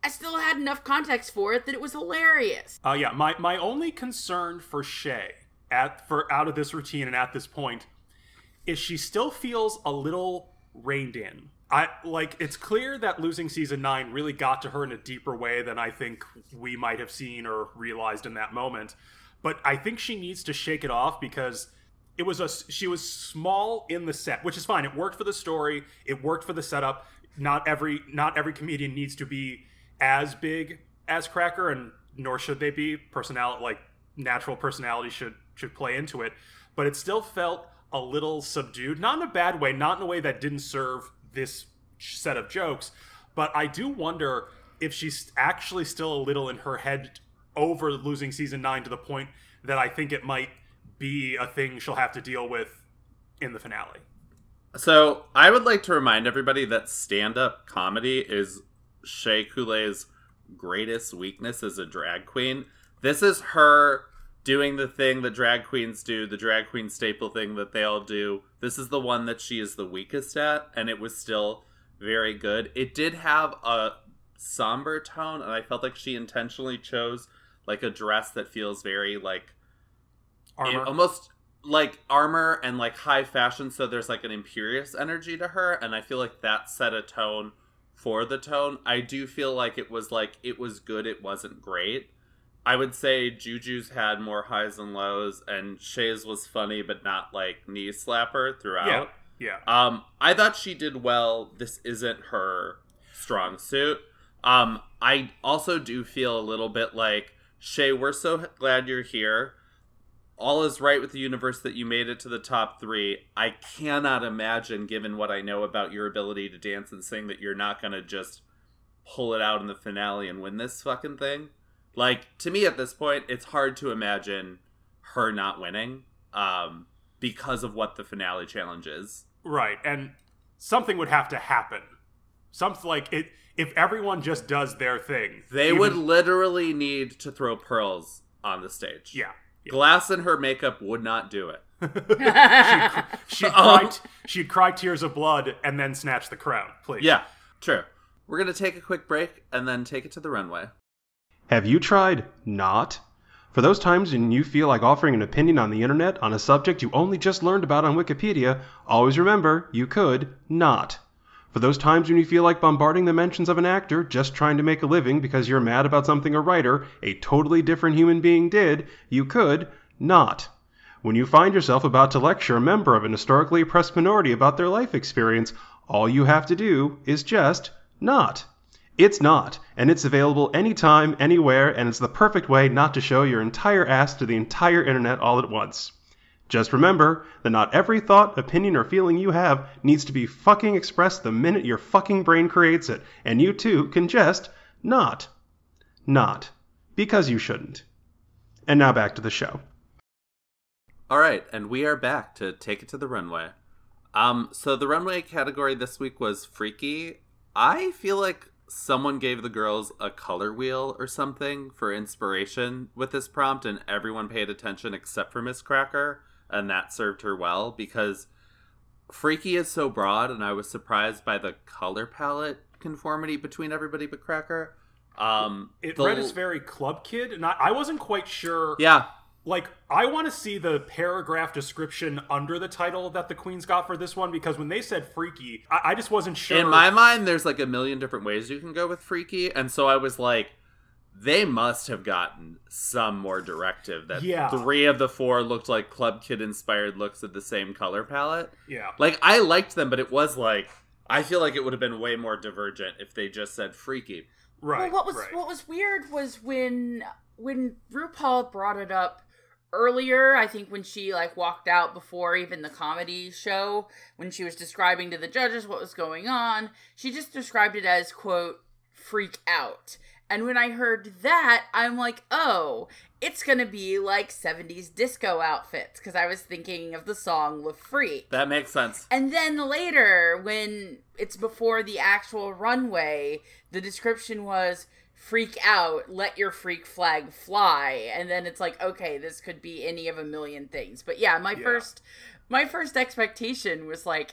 I still had enough context for it that it was hilarious. Uh, yeah, my, my only concern for Shea at for out of this routine and at this point is she still feels a little reined in. I like it's clear that losing season nine really got to her in a deeper way than I think we might have seen or realized in that moment. But I think she needs to shake it off because it was a she was small in the set, which is fine. It worked for the story. It worked for the setup. Not every not every comedian needs to be as big as Cracker, and nor should they be. Personality like natural personality should should play into it, but it still felt a little subdued. Not in a bad way. Not in a way that didn't serve this set of jokes. But I do wonder if she's actually still a little in her head over losing season nine to the point that I think it might be a thing she'll have to deal with in the finale. So I would like to remind everybody that stand-up comedy is Shea Coulee's greatest weakness as a drag queen. This is her doing the thing that drag queens do, the drag queen staple thing that they all do. This is the one that she is the weakest at, and it was still very good. It did have a somber tone, and I felt like she intentionally chose like a dress that feels very like Armor. almost like armor and like high fashion so there's like an imperious energy to her and i feel like that set a tone for the tone i do feel like it was like it was good it wasn't great i would say juju's had more highs and lows and shea's was funny but not like knee slapper throughout yeah. yeah. um, I thought she did well. This isn't her strong suit. Um, I also do feel a little bit like Shea. We're so glad you're here. All is right with the universe that you made it to the top three. I cannot imagine, given what I know about your ability to dance and sing, that you're not gonna just pull it out in the finale and win this fucking thing. Like to me, at this point, it's hard to imagine her not winning um, because of what the finale challenge is. Right, and something would have to happen. Something like it. If everyone just does their thing, They even- would literally need to throw pearls on the stage. Yeah. Glass in her makeup would not do it. She'd Oh. cry, she'd cry tears of blood and then snatch the crown, please. Yeah, true. We're going to take a quick break and then take it to the runway. Have you tried not? For those times when you feel like offering an opinion on the internet on a subject you only just learned about on Wikipedia, always remember you could not. For those times when you feel like bombarding the mentions of an actor just trying to make a living because you're mad about something a writer, a totally different human being did, you could not. When you find yourself about to lecture a member of an historically oppressed minority about their life experience, all you have to do is just not. It's not, and it's available anytime, anywhere, and it's the perfect way not to show your entire ass to the entire internet all at once. Just remember that not every thought, opinion, or feeling you have needs to be fucking expressed the minute your fucking brain creates it, and you too can just not. Not. Because you shouldn't. And now back to the show. All right, and we are back to take it to the runway. Um, so the runway category this week was freaky. I feel like someone gave the girls a color wheel or something for inspiration with this prompt, and everyone paid attention except for Miz Cracker, and that served her well because freaky is so broad, and I was surprised by the color palette conformity between everybody but Cracker. Um, It the- read as very club kid, and I, I wasn't quite sure. yeah, Like, I want to see the paragraph description under the title that the queens got for this one because when they said freaky, I, I just wasn't sure. In my mind, there's like a million different ways you can go with freaky, and so I was like, they must have gotten some more directive that Yeah. three of the four looked like Club Kid inspired looks of the same color palette. yeah. Like I liked them, but it was like I feel like it would have been way more divergent if they just said freaky. Right. well, what was right. what was weird was when when RuPaul brought it up earlier. I think when she like walked out before even the comedy show, when she was describing to the judges what was going on, she just described it as quote freak out. And when I heard that, I'm like, oh, it's gonna be like 70s disco outfits because I was thinking of the song Le Freak. That makes sense. And then later, when it's before the actual runway, the description was freak out, let your freak flag fly. And then it's like, okay, this could be any of a million things. But yeah, my Yeah. first my first expectation was like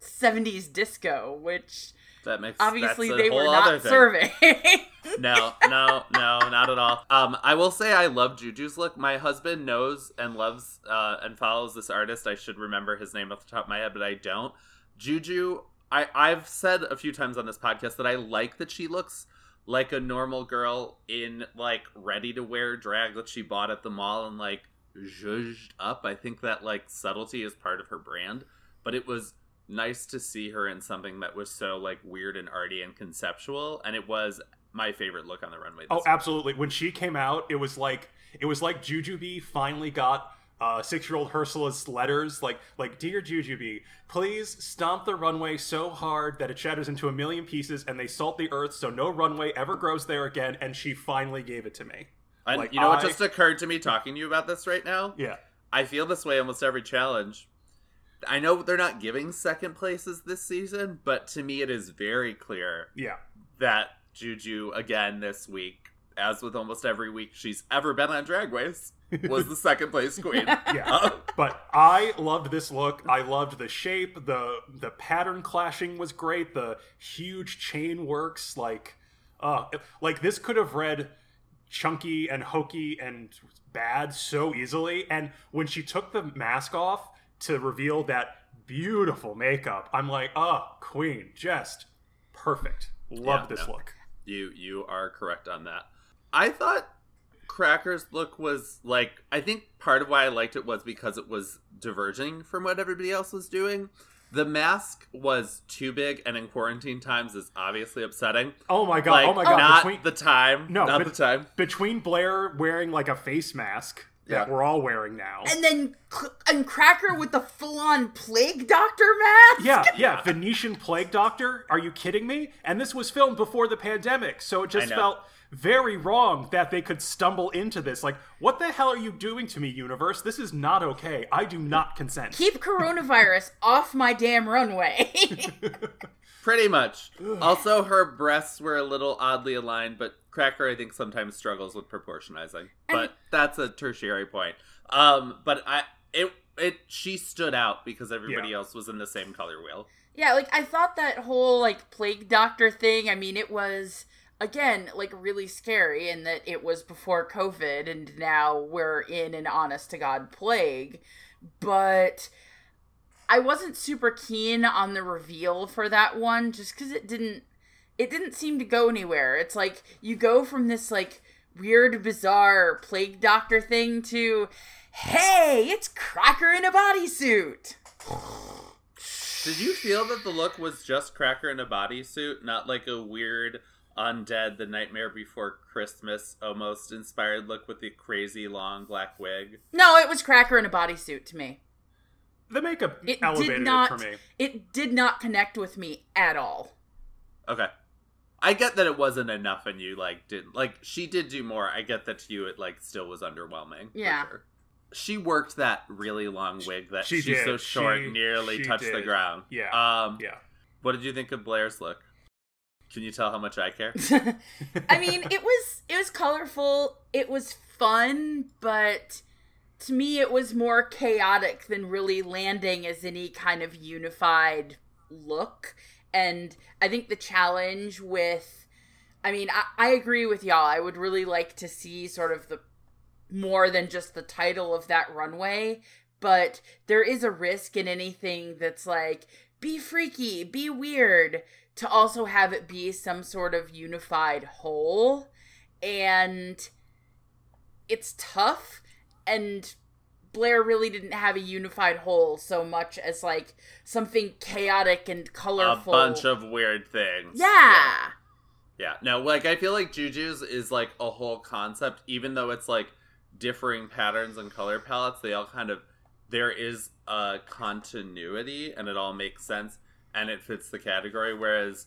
70s disco, which That makes obviously they were not serving. no, no, no, not at all. Um, I will say I love Juju's look. My husband knows and loves uh, and follows this artist. I should remember his name off the top of my head, but I don't. Juju, I I've said a few times on this podcast that I like that she looks like a normal girl in like ready to wear drag that she bought at the mall and like zhuzhed up. I think that like subtlety is part of her brand, but it was nice to see her in something that was so like weird and arty and conceptual and it was my favorite look on the runway Oh, absolutely. When she came out, it was like it was like Jujubee finally got uh, six-year-old Ursula's letters, like like dear Jujubee, please stomp the runway so hard that it shatters into a million pieces, and they salt the earth so no runway ever grows there again. And she finally gave it to me. And Like, you know what just occurred to me talking to you about this right now? Yeah. I feel this way almost every challenge. I know they're not giving second places this season, but to me it is very clear Yeah. that Juju again this week, as with almost every week she's ever been on Drag Race, was the second place queen. Yeah. But I loved this look. I loved the shape. the The pattern clashing was great. The huge chain works, like, uh, like this could have read chunky and hokey and bad so easily. And when she took the mask off to reveal that beautiful makeup, I'm like, oh, queen, just perfect. Love Yeah, this no. look. You you are correct on that. I thought Cracker's look was like I think part of why I liked it was because it was diverging from what everybody else was doing. The mask was too big and in quarantine times is obviously upsetting. Oh my god! like oh my god! not Between, the time. No, not but- the time. between Blair wearing like a face mask that Yeah. we're all wearing now. And then and Cracker with the full-on plague doctor mask. Yeah, yeah, Venetian plague doctor. Are you kidding me? And this was filmed before the pandemic, so it just felt very wrong that they could stumble into this. Like, what the hell are you doing to me, universe? This is not okay. I do not consent. Keep coronavirus off my damn runway. Pretty much. also, her breasts were a little oddly aligned, but Cracker, I think, sometimes struggles with proportionizing. But that's a tertiary point. Um, but I, it, it, she stood out because everybody Yeah. else was in the same color wheel. yeah, like I thought that whole like plague doctor thing, I mean it was again like really scary in that it was before COVID and now we're in an honest to god plague. But I wasn't super keen on the reveal for that one just cuz it didn't it didn't seem to go anywhere. It's like you go from this like weird bizarre plague doctor thing to hey, it's Cracker in a bodysuit. Did you feel that the look was just Cracker in a bodysuit, not like a weird undead, the Nightmare Before Christmas almost inspired look with the crazy long black wig? No, it was Cracker in a bodysuit to me. The makeup It elevated did not. it for me. It did not connect with me at all. Okay. I get that it wasn't enough and you like didn't like she did do more. I get that to you it like still was underwhelming. for Yeah. sure. She worked that really long wig that She she's did. so short She- nearly she touched the ground. Yeah. Um Yeah. what did you think of Blair's look? Can you tell how much I care? I mean, it was it was colorful. It was fun, but to me, it was more chaotic than really landing as any kind of unified look. And I think the challenge with, I mean, I, I agree with y'all. I would really like to see sort of the more than just the title of that runway, but there is a risk in anything that's like be freaky, be weird, to also have it be some sort of unified whole. And it's tough and Blair really didn't have a unified whole so much as like something chaotic and colorful. a bunch of weird things. yeah. Yeah, no, like I feel like Juju's is like a whole concept, even though it's like differing patterns and color palettes. They all kind of there is a continuity, and it all makes sense, and it fits the category. Whereas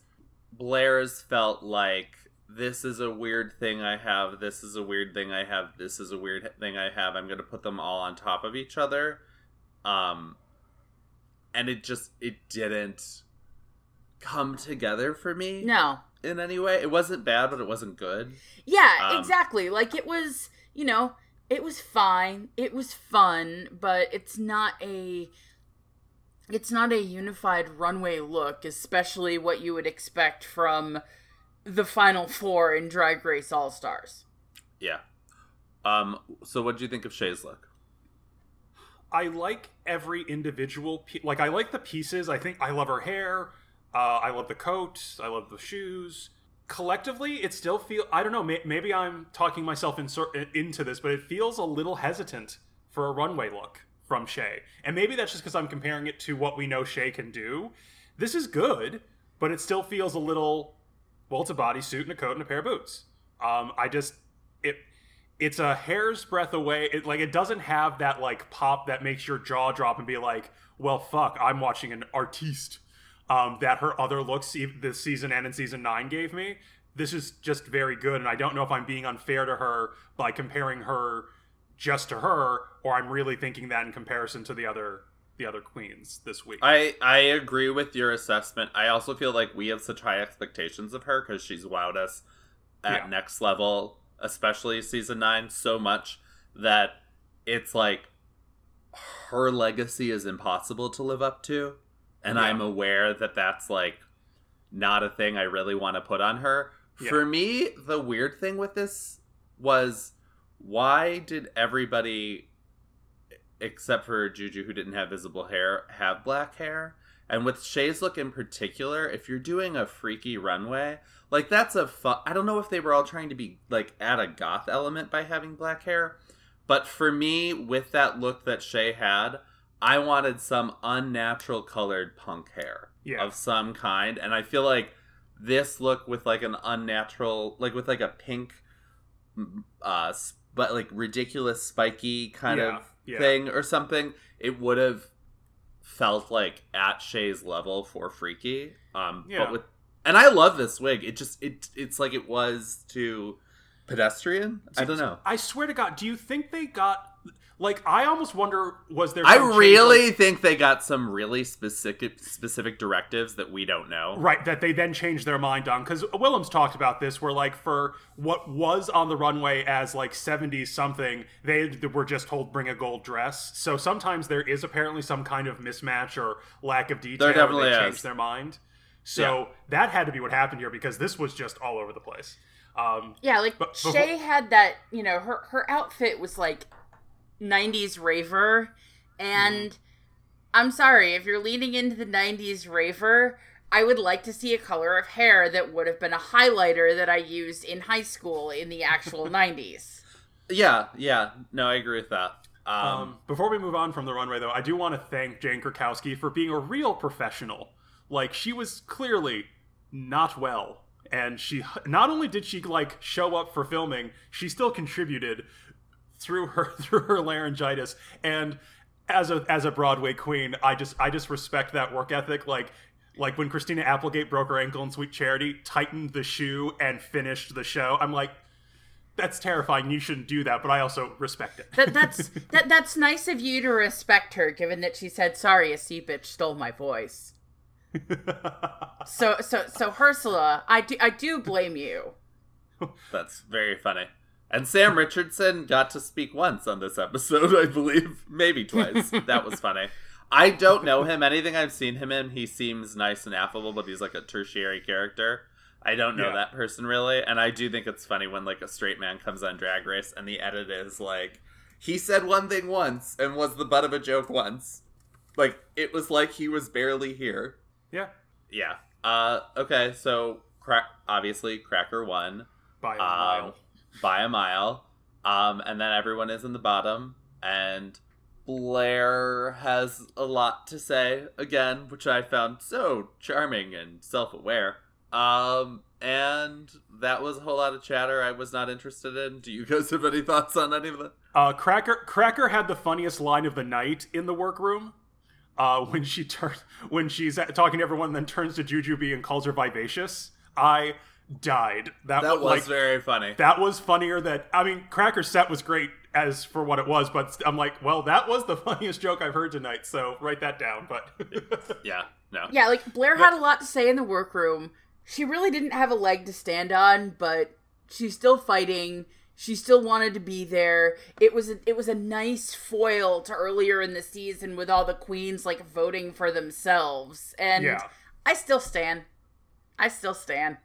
Blair's felt like this is a weird thing I have, this is a weird thing I have, this is a weird thing I have. I'm gonna put them all on top of each other, um, and it just it didn't come together for me No. in any way. It wasn't bad, but it wasn't good. Yeah, Um, exactly. Like it was, you know, it was fine. It was fun, but it's not a it's not a unified runway look, especially what you would expect from the final four in Drag Race All Stars. Yeah. Um. So, what do you think of Shea's look? I like every individual. Pe- like I like the pieces. I think I love her hair. Uh, I love the coat. I love the shoes. Collectively, it still feel. I don't know. May- maybe I'm talking myself in- into this, but it feels a little hesitant for a runway look from Shea. And maybe that's just because I'm comparing it to what we know Shea can do. This is good, but it still feels a little. Well, it's a bodysuit and a coat and a pair of boots. Um, I just it it's a hair's breadth away. It like it doesn't have that like pop that makes your jaw drop and be like, well, fuck, I'm watching an artiste. Um, that her other looks this season and in season nine gave me. This is just very good, and I don't know if I'm being unfair to her by comparing her just to her, or I'm really thinking that in comparison to the other the other queens this week. I I agree with your assessment. I also feel like we have such high expectations of her because she's wowed us at Yeah. next level, especially season nine, so much that it's like her legacy is impossible to live up to and Yeah. i'm aware that that's like not a thing i really want to put on her Yeah. for me the weird thing with this was why did everybody except for juju who didn't have visible hair have black hair. And with shea's look in particular if you're doing a freaky runway like that's a fun i don't know if they were all trying to be like add a goth element by having black hair but for me with that look that shea had i wanted some unnatural colored punk hair Yeah. of some kind. And i feel like this look with like an unnatural like with like a pink uh but like ridiculous spiky kind Yeah, of yeah. thing or something it would have felt like at shea's level for freaky um Yeah. but with and i love this wig it just it it's like it was to pedestrian i don't know I swear to God, do you think they got like? I almost wonder was there? i really like- think they got some really specific specific directives that we don't know Right, that they then changed their mind on. Because Willam's talked about this, where like for what was on the runway as like seventy something, they were just told bring a gold dress. So sometimes there is apparently some kind of mismatch or lack of detail. There definitely they is. changed their mind. So that had to be what happened here because this was just all over the place. Um, Yeah, like But before- Shea had that, you know, her her outfit was like 90s raver and Mm-hmm. I'm sorry, if you're leaning into the 90s raver, I would like to see a color of hair that would have been a highlighter that I used in high school in the actual 90s. yeah yeah no i agree with that um, Um, before we move on from the runway, though, I do want to thank Jane Krakowski for being a real professional. Like she was clearly not well, and she not only did she like show up for filming, she still contributed through her through her laryngitis. And as a as a Broadway queen, I just I just respect that work ethic. Like like when Christina Applegate broke her ankle in Sweet Charity, tightened the shoe and finished the show. I'm like. That's terrifying. You shouldn't do that, but I also respect it. That that's that that's nice of you to respect her given that she said sorry a sea bitch stole my voice. So so so Ursula, I do I do blame you. That's very funny. And Sam Richardson got to speak once on this episode, I believe. Maybe twice. that was funny. I don't know him. Anything I've seen him in, he seems nice and affable, but he's like a tertiary character. I don't know Yeah. that person really. And I do think it's funny when like a straight man comes on Drag Race and the edit is like, he said one thing once and was the butt of a joke once. Like, it was like he was barely here. yeah. Yeah. Uh, okay, so crack obviously Cracker won by a um, mile. By a mile. Um, and then everyone is in the bottom, and Blair has a lot to say again, which I found so charming and self-aware. Um, and that was a whole lot of chatter I was not interested in. Do you guys have any thoughts on any of that? Uh, Cracker Cracker had the funniest line of the night in the workroom. Uh, when she turns when she's talking to everyone, then turns to Jujubee and calls her vivacious. I died. That, That was like very funny. that was funnier. That I mean, Cracker's set was great as for what it was, but I'm like, well, that was the funniest joke I've heard tonight. So write that down. But yeah, no. Yeah, like Blair had a lot to say in the workroom. She really didn't have a leg to stand on, but she's still fighting. She still wanted to be there. It was a, it was a nice foil to earlier in the season with all the queens like voting for themselves. And Yeah. I still stand. I still stand.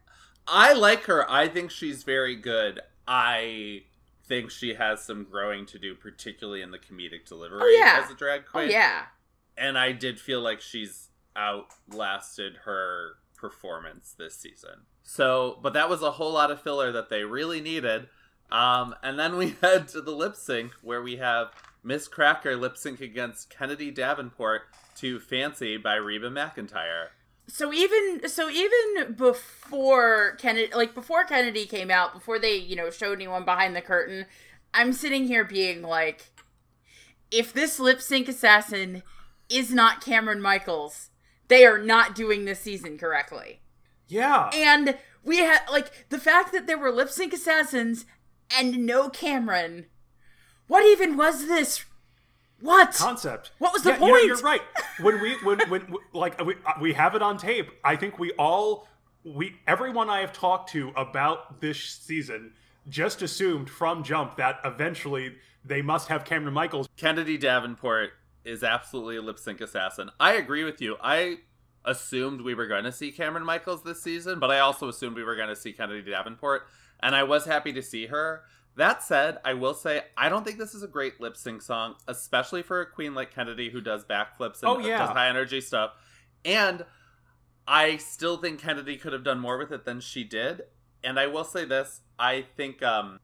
I like her. I think she's very good. I think she has some growing to do, particularly in the comedic delivery Oh, yeah. as a drag queen. Oh yeah. And I did feel like she's outlasted her performance this season. So, but that was a whole lot of filler that they really needed. Um, and then we head to the lip sync where we have Miz Cracker lip sync against Kennedy Davenport to Fancy by Reba McEntire. So even so even before Kennedy like before Kennedy came out, before they, you know, showed anyone behind the curtain, I'm sitting here being like if this lip sync assassin is not Cameron Michaels, they are not doing this season correctly. yeah, And we had like the fact that there were lip sync assassins and no Cameron. What even was this? What? concept. What was the Yeah, you know, point? you're right. When we when when like we uh, we have it on tape. I think we all we everyone I have talked to about this season just assumed from jump that eventually they must have Cameron Michaels. Kennedy Davenport is absolutely a lip sync assassin. I agree with you. I assumed we were going to see Cameron Michaels this season, but I also assumed we were going to see Kennedy Davenport, and I was happy to see her. That said, I will say I don't think this is a great lip sync song, especially for a queen like Kennedy who does backflips and Oh, yeah. does high energy stuff. And I still think Kennedy could have done more with it than she did. And I will say this, I think um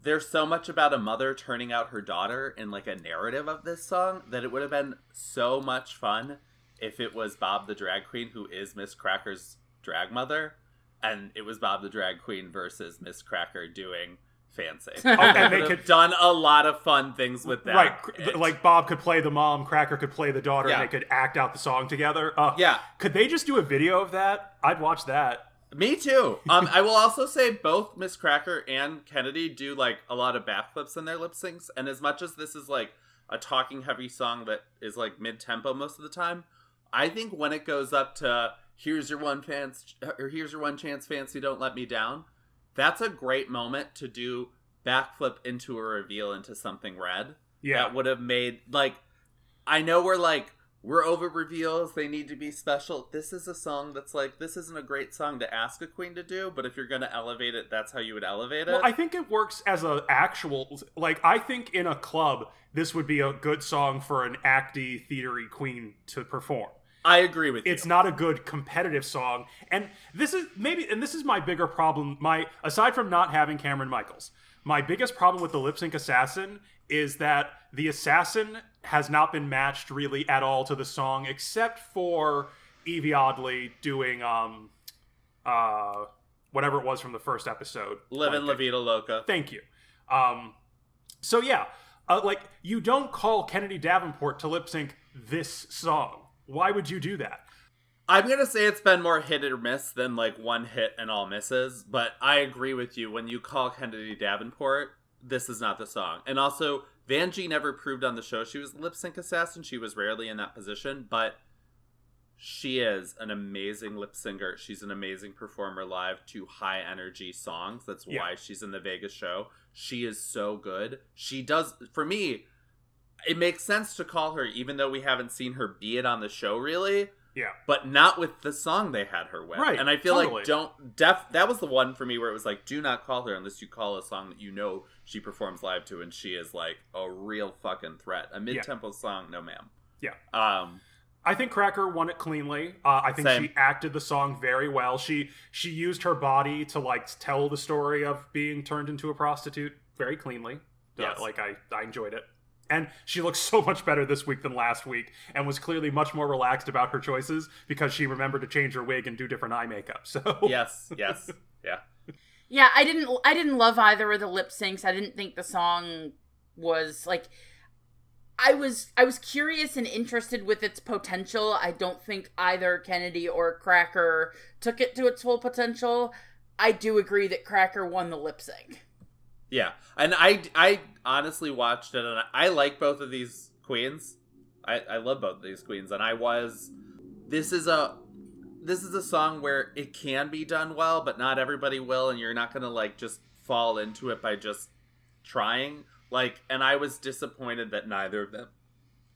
there's so much about a mother turning out her daughter in like a narrative of this song that it would have been so much fun if it was Bob the drag queen who is Miz Cracker's drag mother and it was Bob the drag queen versus Miz Cracker doing fancy. and they could- done a lot of fun things with that. Right, It- like Bob could play the mom, Cracker could play the daughter, Yeah. and they could act out the song together. Uh, Yeah. Could they just do a video of that? I'd watch that. Me too. Um, I will also say both Miz Cracker and Kennedy do like a lot of backflips in their lip syncs, and as much as this is like a talking heavy song that is like mid tempo most of the time, I think when it goes up to "Here's your one chance" or "Here's your one chance, fancy, don't let me down," that's a great moment to do backflip into a reveal into something red. Yeah. That would have made like I know we're like we're over reveals, they need to be special. This is a song that's like this isn't a great song to ask a queen to do, but if you're gonna elevate it, that's how you would elevate it. Well, I think it works as a actual like I think in a club this would be a good song for an acty theatery queen to perform. I agree with you. It's not a good competitive song, and this is maybe and this is my bigger problem. My aside from not having Cameron Michaels, my biggest problem with the lip sync assassin is that the assassin has not been matched really at all to the song, except for Yvie Oddly doing um uh whatever it was from the first episode. Living La Like, Vida Loca. Thank you. Um, so yeah, uh, like you don't call Kennedy Davenport to lip sync this song. Why would you do that? I'm gonna say it's been more hit or miss than like one hit and all misses, but I agree with you. When you call Kennedy Davenport, this is not the song. And also, Vanjie never proved on the show she was a lip sync assassin. She was rarely in that position, but she is an amazing lip singer. She's an amazing performer live to high energy songs. That's Yeah. why she's in the Vegas show. She is so good. She does for me. It makes sense to call her, even though we haven't seen her be it on the show really Yeah. but not with the song they had her with. Right, And I feel totally. like don't def that was the one for me where it was like, do not call her unless you call a song that you know she performs live to and she is like a real fucking threat. A mid tempo song, no ma'am. Yeah. Um I think Cracker won it cleanly. Uh, I think Same. she acted the song very well. She she used her body to like tell the story of being turned into a prostitute very cleanly. Uh, like I I enjoyed it. And she looks so much better this week than last week, and was clearly much more relaxed about her choices because she remembered to change her wig and do different eye makeup. So yes, yes. Yeah. Yeah, I didn't I didn't love either of the lip syncs. I didn't think the song was like I was I was curious and interested with its potential. I don't think either Kennedy or Cracker took it to its full potential. I do agree that Cracker won the lip sync. Yeah. And I I honestly watched it and I, I like both of these queens. I, I love both of these queens and I was this is a this is a song where it can be done well, but not everybody will, and you're not gonna like just fall into it by just trying. Like, and I was disappointed that neither of them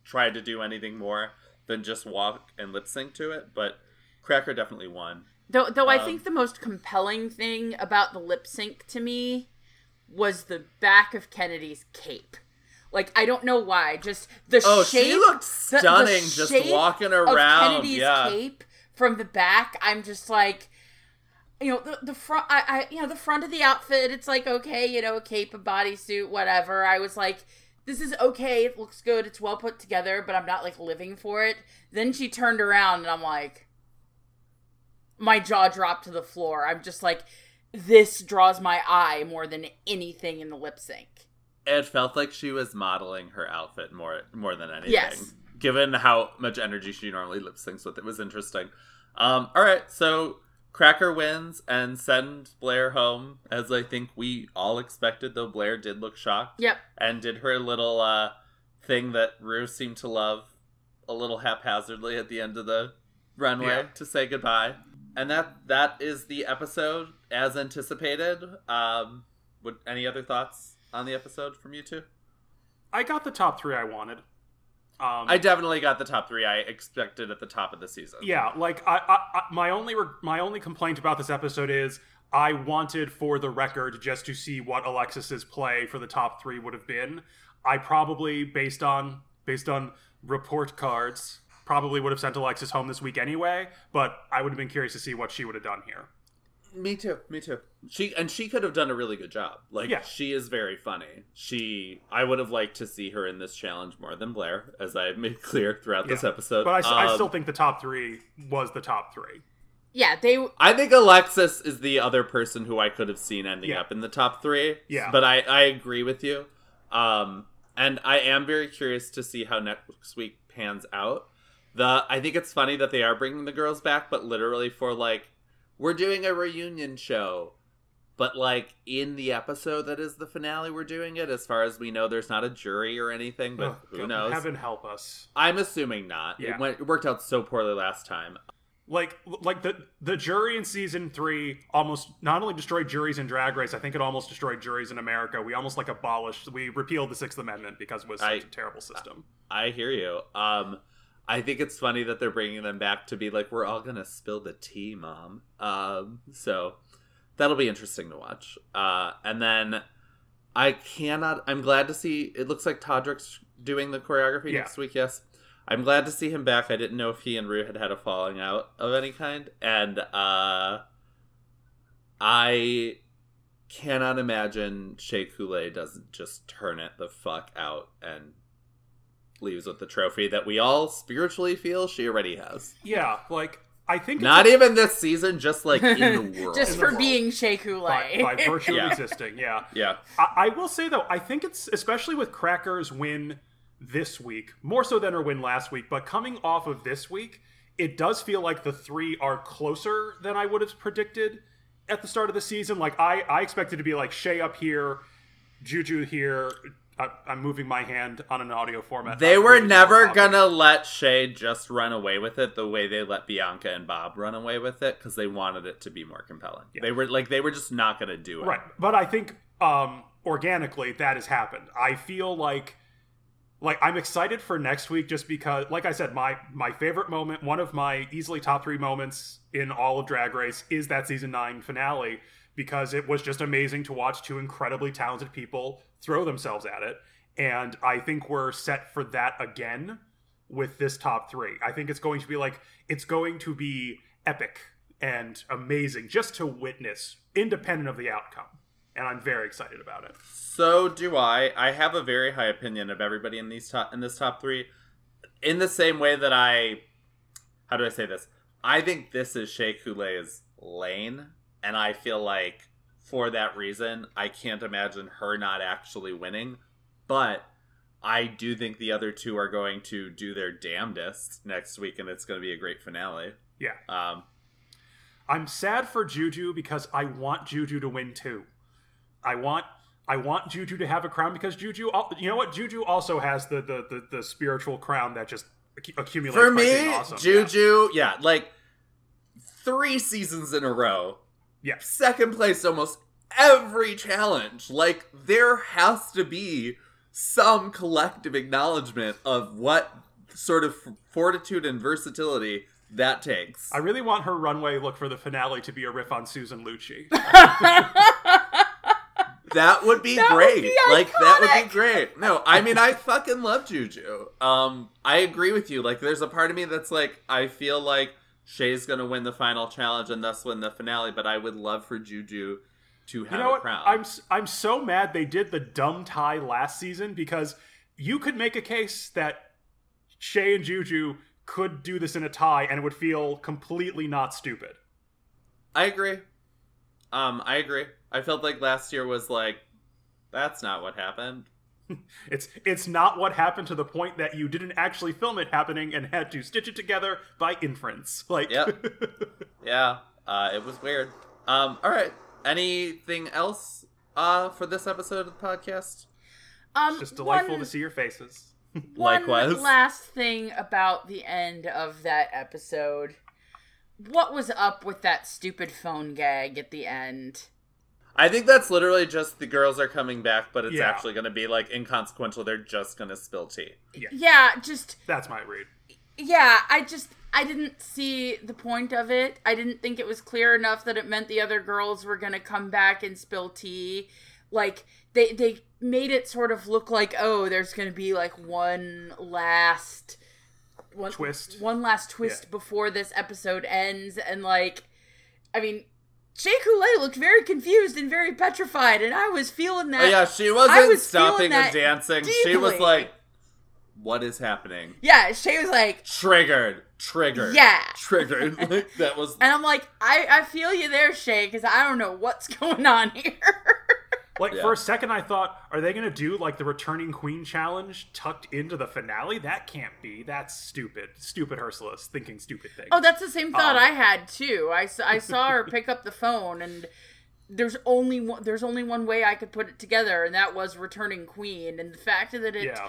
tried to do anything more than just walk and lip sync to it. But Cracker definitely won. Though though I Um, think the most compelling thing about the lip sync to me was the back of Kennedy's cape. Like I don't know why, just the Oh, shape she looked the- the stunning just walking around. Kennedy's yeah. cape from the back. I'm just like, you know, the the front. I, I you know the front of the outfit. It's like okay, you know, a cape, a bodysuit, whatever. I was like, this is okay. It looks good. It's well put together, but I'm not like living for it. Then she turned around, and I'm like, my jaw dropped to the floor. I'm just like, this draws my eye more than anything in the lip sync. It felt like she was modeling her outfit more more than anything. Yes. Given how much energy she normally lip syncs with, it was interesting. Um, all right, so Cracker wins and send Blair home, as I think we all expected. Though Blair did look shocked Yep. and did her little uh, thing that Rue seemed to love a little haphazardly at the end of the runway Yeah. to say goodbye. And that that is the episode as anticipated. Um, would any other thoughts on the episode from you two? I got the top three I wanted. Um, I definitely got the top three I expected at the top of the season. Yeah, like I, I, I my only re- my only complaint about this episode is I wanted for the record just to see what Alexis's play for the top three would have been. I probably based on based on report cards probably would have sent Alexis home this week anyway, but I would have been curious to see what she would have done here. Me too. Me too. She and she could have done a really good job. Like Yeah. she is very funny. She I would have liked to see her in this challenge more than Blair, as I have made clear throughout this episode. But I, Um, still think the top three was the top three. Yeah, they I think Alexis is the other person who I could have seen ending Yeah. up in the top three. Yeah. But I, I agree with you. Um, and I am very curious to see how next week pans out. The I think it's funny that they are bringing the girls back, but literally for like we're doing a reunion show. But like in the episode that is the finale, we're doing it. As far as we know, there's not a jury or anything, but Ugh, who knows? Heaven help us. I'm assuming not. Yeah. It, went, it worked out so poorly last time. like like the the jury in season three almost not only destroyed juries in drag race i think it almost destroyed juries in america we almost like abolished we repealed the sixth amendment because it was such I- a terrible system I hear you. Um, I think it's funny that they're bringing them back to be like, we're all gonna spill the tea, mom. Um, so that'll be interesting to watch. Uh, and then I cannot. I'm glad to see. It looks like Todrick's doing the choreography Yeah. next week. Yes, I'm glad to see him back. I didn't know if he and Rue had had a falling out of any kind, and uh, I cannot imagine Shea Coulee doesn't just turn it the fuck out and leaves with the trophy that we all spiritually feel she already has. yeah like i think Not a- even this season, just like in the world. just In for world. being Shea Coulee. by, by virtue Yeah. of existing yeah yeah, I, I will say though i think it's especially with crackers win this week more so than her win last week but coming off of this week it does feel like the three are closer than i would have predicted at the start of the season like i i expected to be like shea up here juju here I, i'm moving my hand on an audio format they I'm were never gonna let Shea just run away with it the way they let Bianca and Bob run away with it because they wanted it to be more compelling. They were like they were just not gonna do it. Right. But I think um organically that has happened. I feel like like I'm excited for next week just because like I said my my favorite moment, one of my easily top 3 moments in all of Drag Race is that season 9 finale because it was just amazing to watch two incredibly talented people throw themselves at it and I think we're set for that again with this top 3. I think it's going to be like it's going to be epic and amazing just to witness independent of the outcome and i'm very excited about it So do I. I have a very high opinion of everybody in these top in this top three. In the same way that I, how do I say this? I think this is Shea Coulee's lane, and I feel like for that reason, I can't imagine her not actually winning. But I do think the other two are going to do their damnedest next week, and it's going to be a great finale. yeah Um, i'm sad for juju because i want juju to win too i want i want juju to have a crown because juju you know what juju also has the the the, the spiritual crown that just accumulates for me, awesome. Juju, yeah, like three seasons in a row. Yeah. yeah second place almost every challenge. Like there has to be some collective acknowledgement of what sort of fortitude and versatility that takes. i really want her runway look for the finale to be a riff on susan lucci that would be That would great. be like that would be great. No, I mean I fucking love Juju. Um I agree with you. Like there's a part of me that's like I feel like Shea's gonna win the final challenge and thus win the finale, but I would love for Juju to have You know a what? crown. I'm I'm so mad they did the dumb tie last season because you could make a case that Shea and Juju could do this in a tie and it would feel completely not stupid. I agree. Um, I agree. I felt like last year was like, that's not what happened. It's it's not what happened to the point that you didn't actually film it happening and had to stitch it together by inference. Like Yep. Yeah, uh, it was weird. Um, all right. Anything else uh, for this episode of the podcast? Um, it's just delightful one, to see your faces. one Likewise. last thing about the end of that episode. What was up with that stupid phone gag at the end? I think that's literally just the girls are coming back, but it's Yeah. actually going to be like inconsequential. They're just going to spill tea. Yeah, just That's my read. yeah, I just I didn't see the point of it. I didn't think it was clear enough that it meant the other girls were gonna come back and spill tea. Like they they made it sort of look like oh, there's gonna be like one last one Twist. one last twist Yeah. before this episode ends, and like, I mean. Shea Coulee looked very confused and very petrified, and I was feeling that. Oh, yeah, she wasn't I was stopping and dancing. She was like, "What is happening?" yeah, Shea was like, Triggered, triggered, Yeah. triggered. Like, that was And I'm like, I, I feel you there, Shea, because I don't know what's going on here. Like Yeah. for a second, I thought, are they going to do like the returning queen challenge tucked into the finale? That can't be. That's stupid. Stupid Ursulus thinking stupid things. oh, that's the same thought Um, I had too. I, I saw her pick up the phone, and there's only one, there's only one way I could put it together, and that was returning queen. And the fact that it yeah.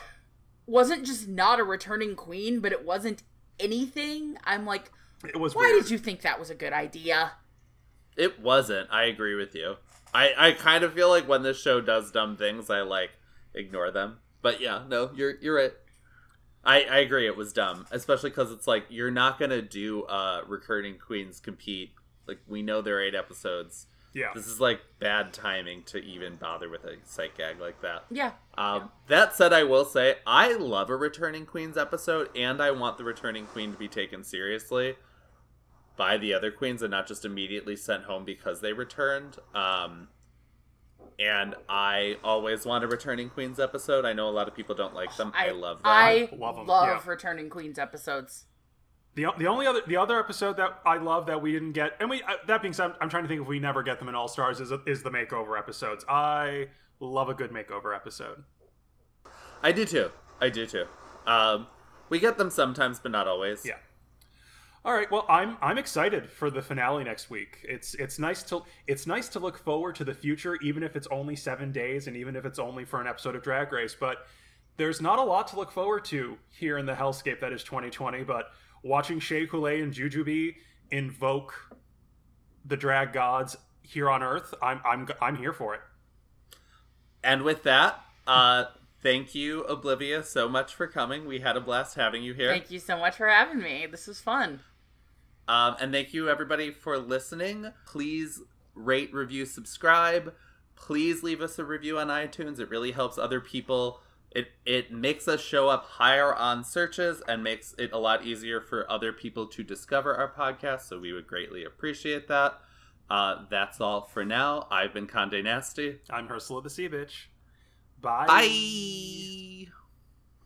wasn't just not a returning queen, but it wasn't anything. I'm like, It was why weird. did you think that was a good idea? It wasn't. I agree with you. I, I kind of feel like when this show does dumb things, I like ignore them. But yeah, no, you're you're right. I, I agree. It was dumb, especially because it's like you're not gonna do uh recurring queens compete. Like we know there are eight episodes. Yeah. This is like bad timing to even bother with a sight gag like that. Yeah, Um, That said, I will say I love a returning queens episode, and I want the returning queen to be taken seriously by the other queens and not just immediately sent home because they returned. Um, and I always want a returning queens episode. I know a lot of people don't like them. I, love them. I Love 'em, love yeah. returning queens episodes. The, the only other the other episode that I love that we didn't get, and we uh, that being said, I'm trying to think if we never get them in All Stars is is the makeover episodes. I love a good makeover episode. I do too. I do too. Um, we get them sometimes, but not always. Yeah. All right. Well, I'm I'm excited for the finale next week. It's it's nice to it's nice to look forward to the future, even if it's only seven days, and even if it's only for an episode of Drag Race. But there's not a lot to look forward to here in the hellscape that is 2020. But watching Shea Coulee and Jujubee invoke the drag gods here on Earth, I'm I'm I'm here for it. And with that, uh, thank you, Oblivia, so much for coming. We had a blast having you here. Thank you so much for having me. This was fun. Um, and thank you, everybody, for listening. Please rate, review, subscribe. Please leave us a review on iTunes. It really helps other people. It it makes us show up higher on searches and makes it a lot easier for other people to discover our podcast. So we would greatly appreciate that. Uh, that's all for now. I've been Conde Nasty. I'm Ursula the Sea Bitch. Bye. Bye.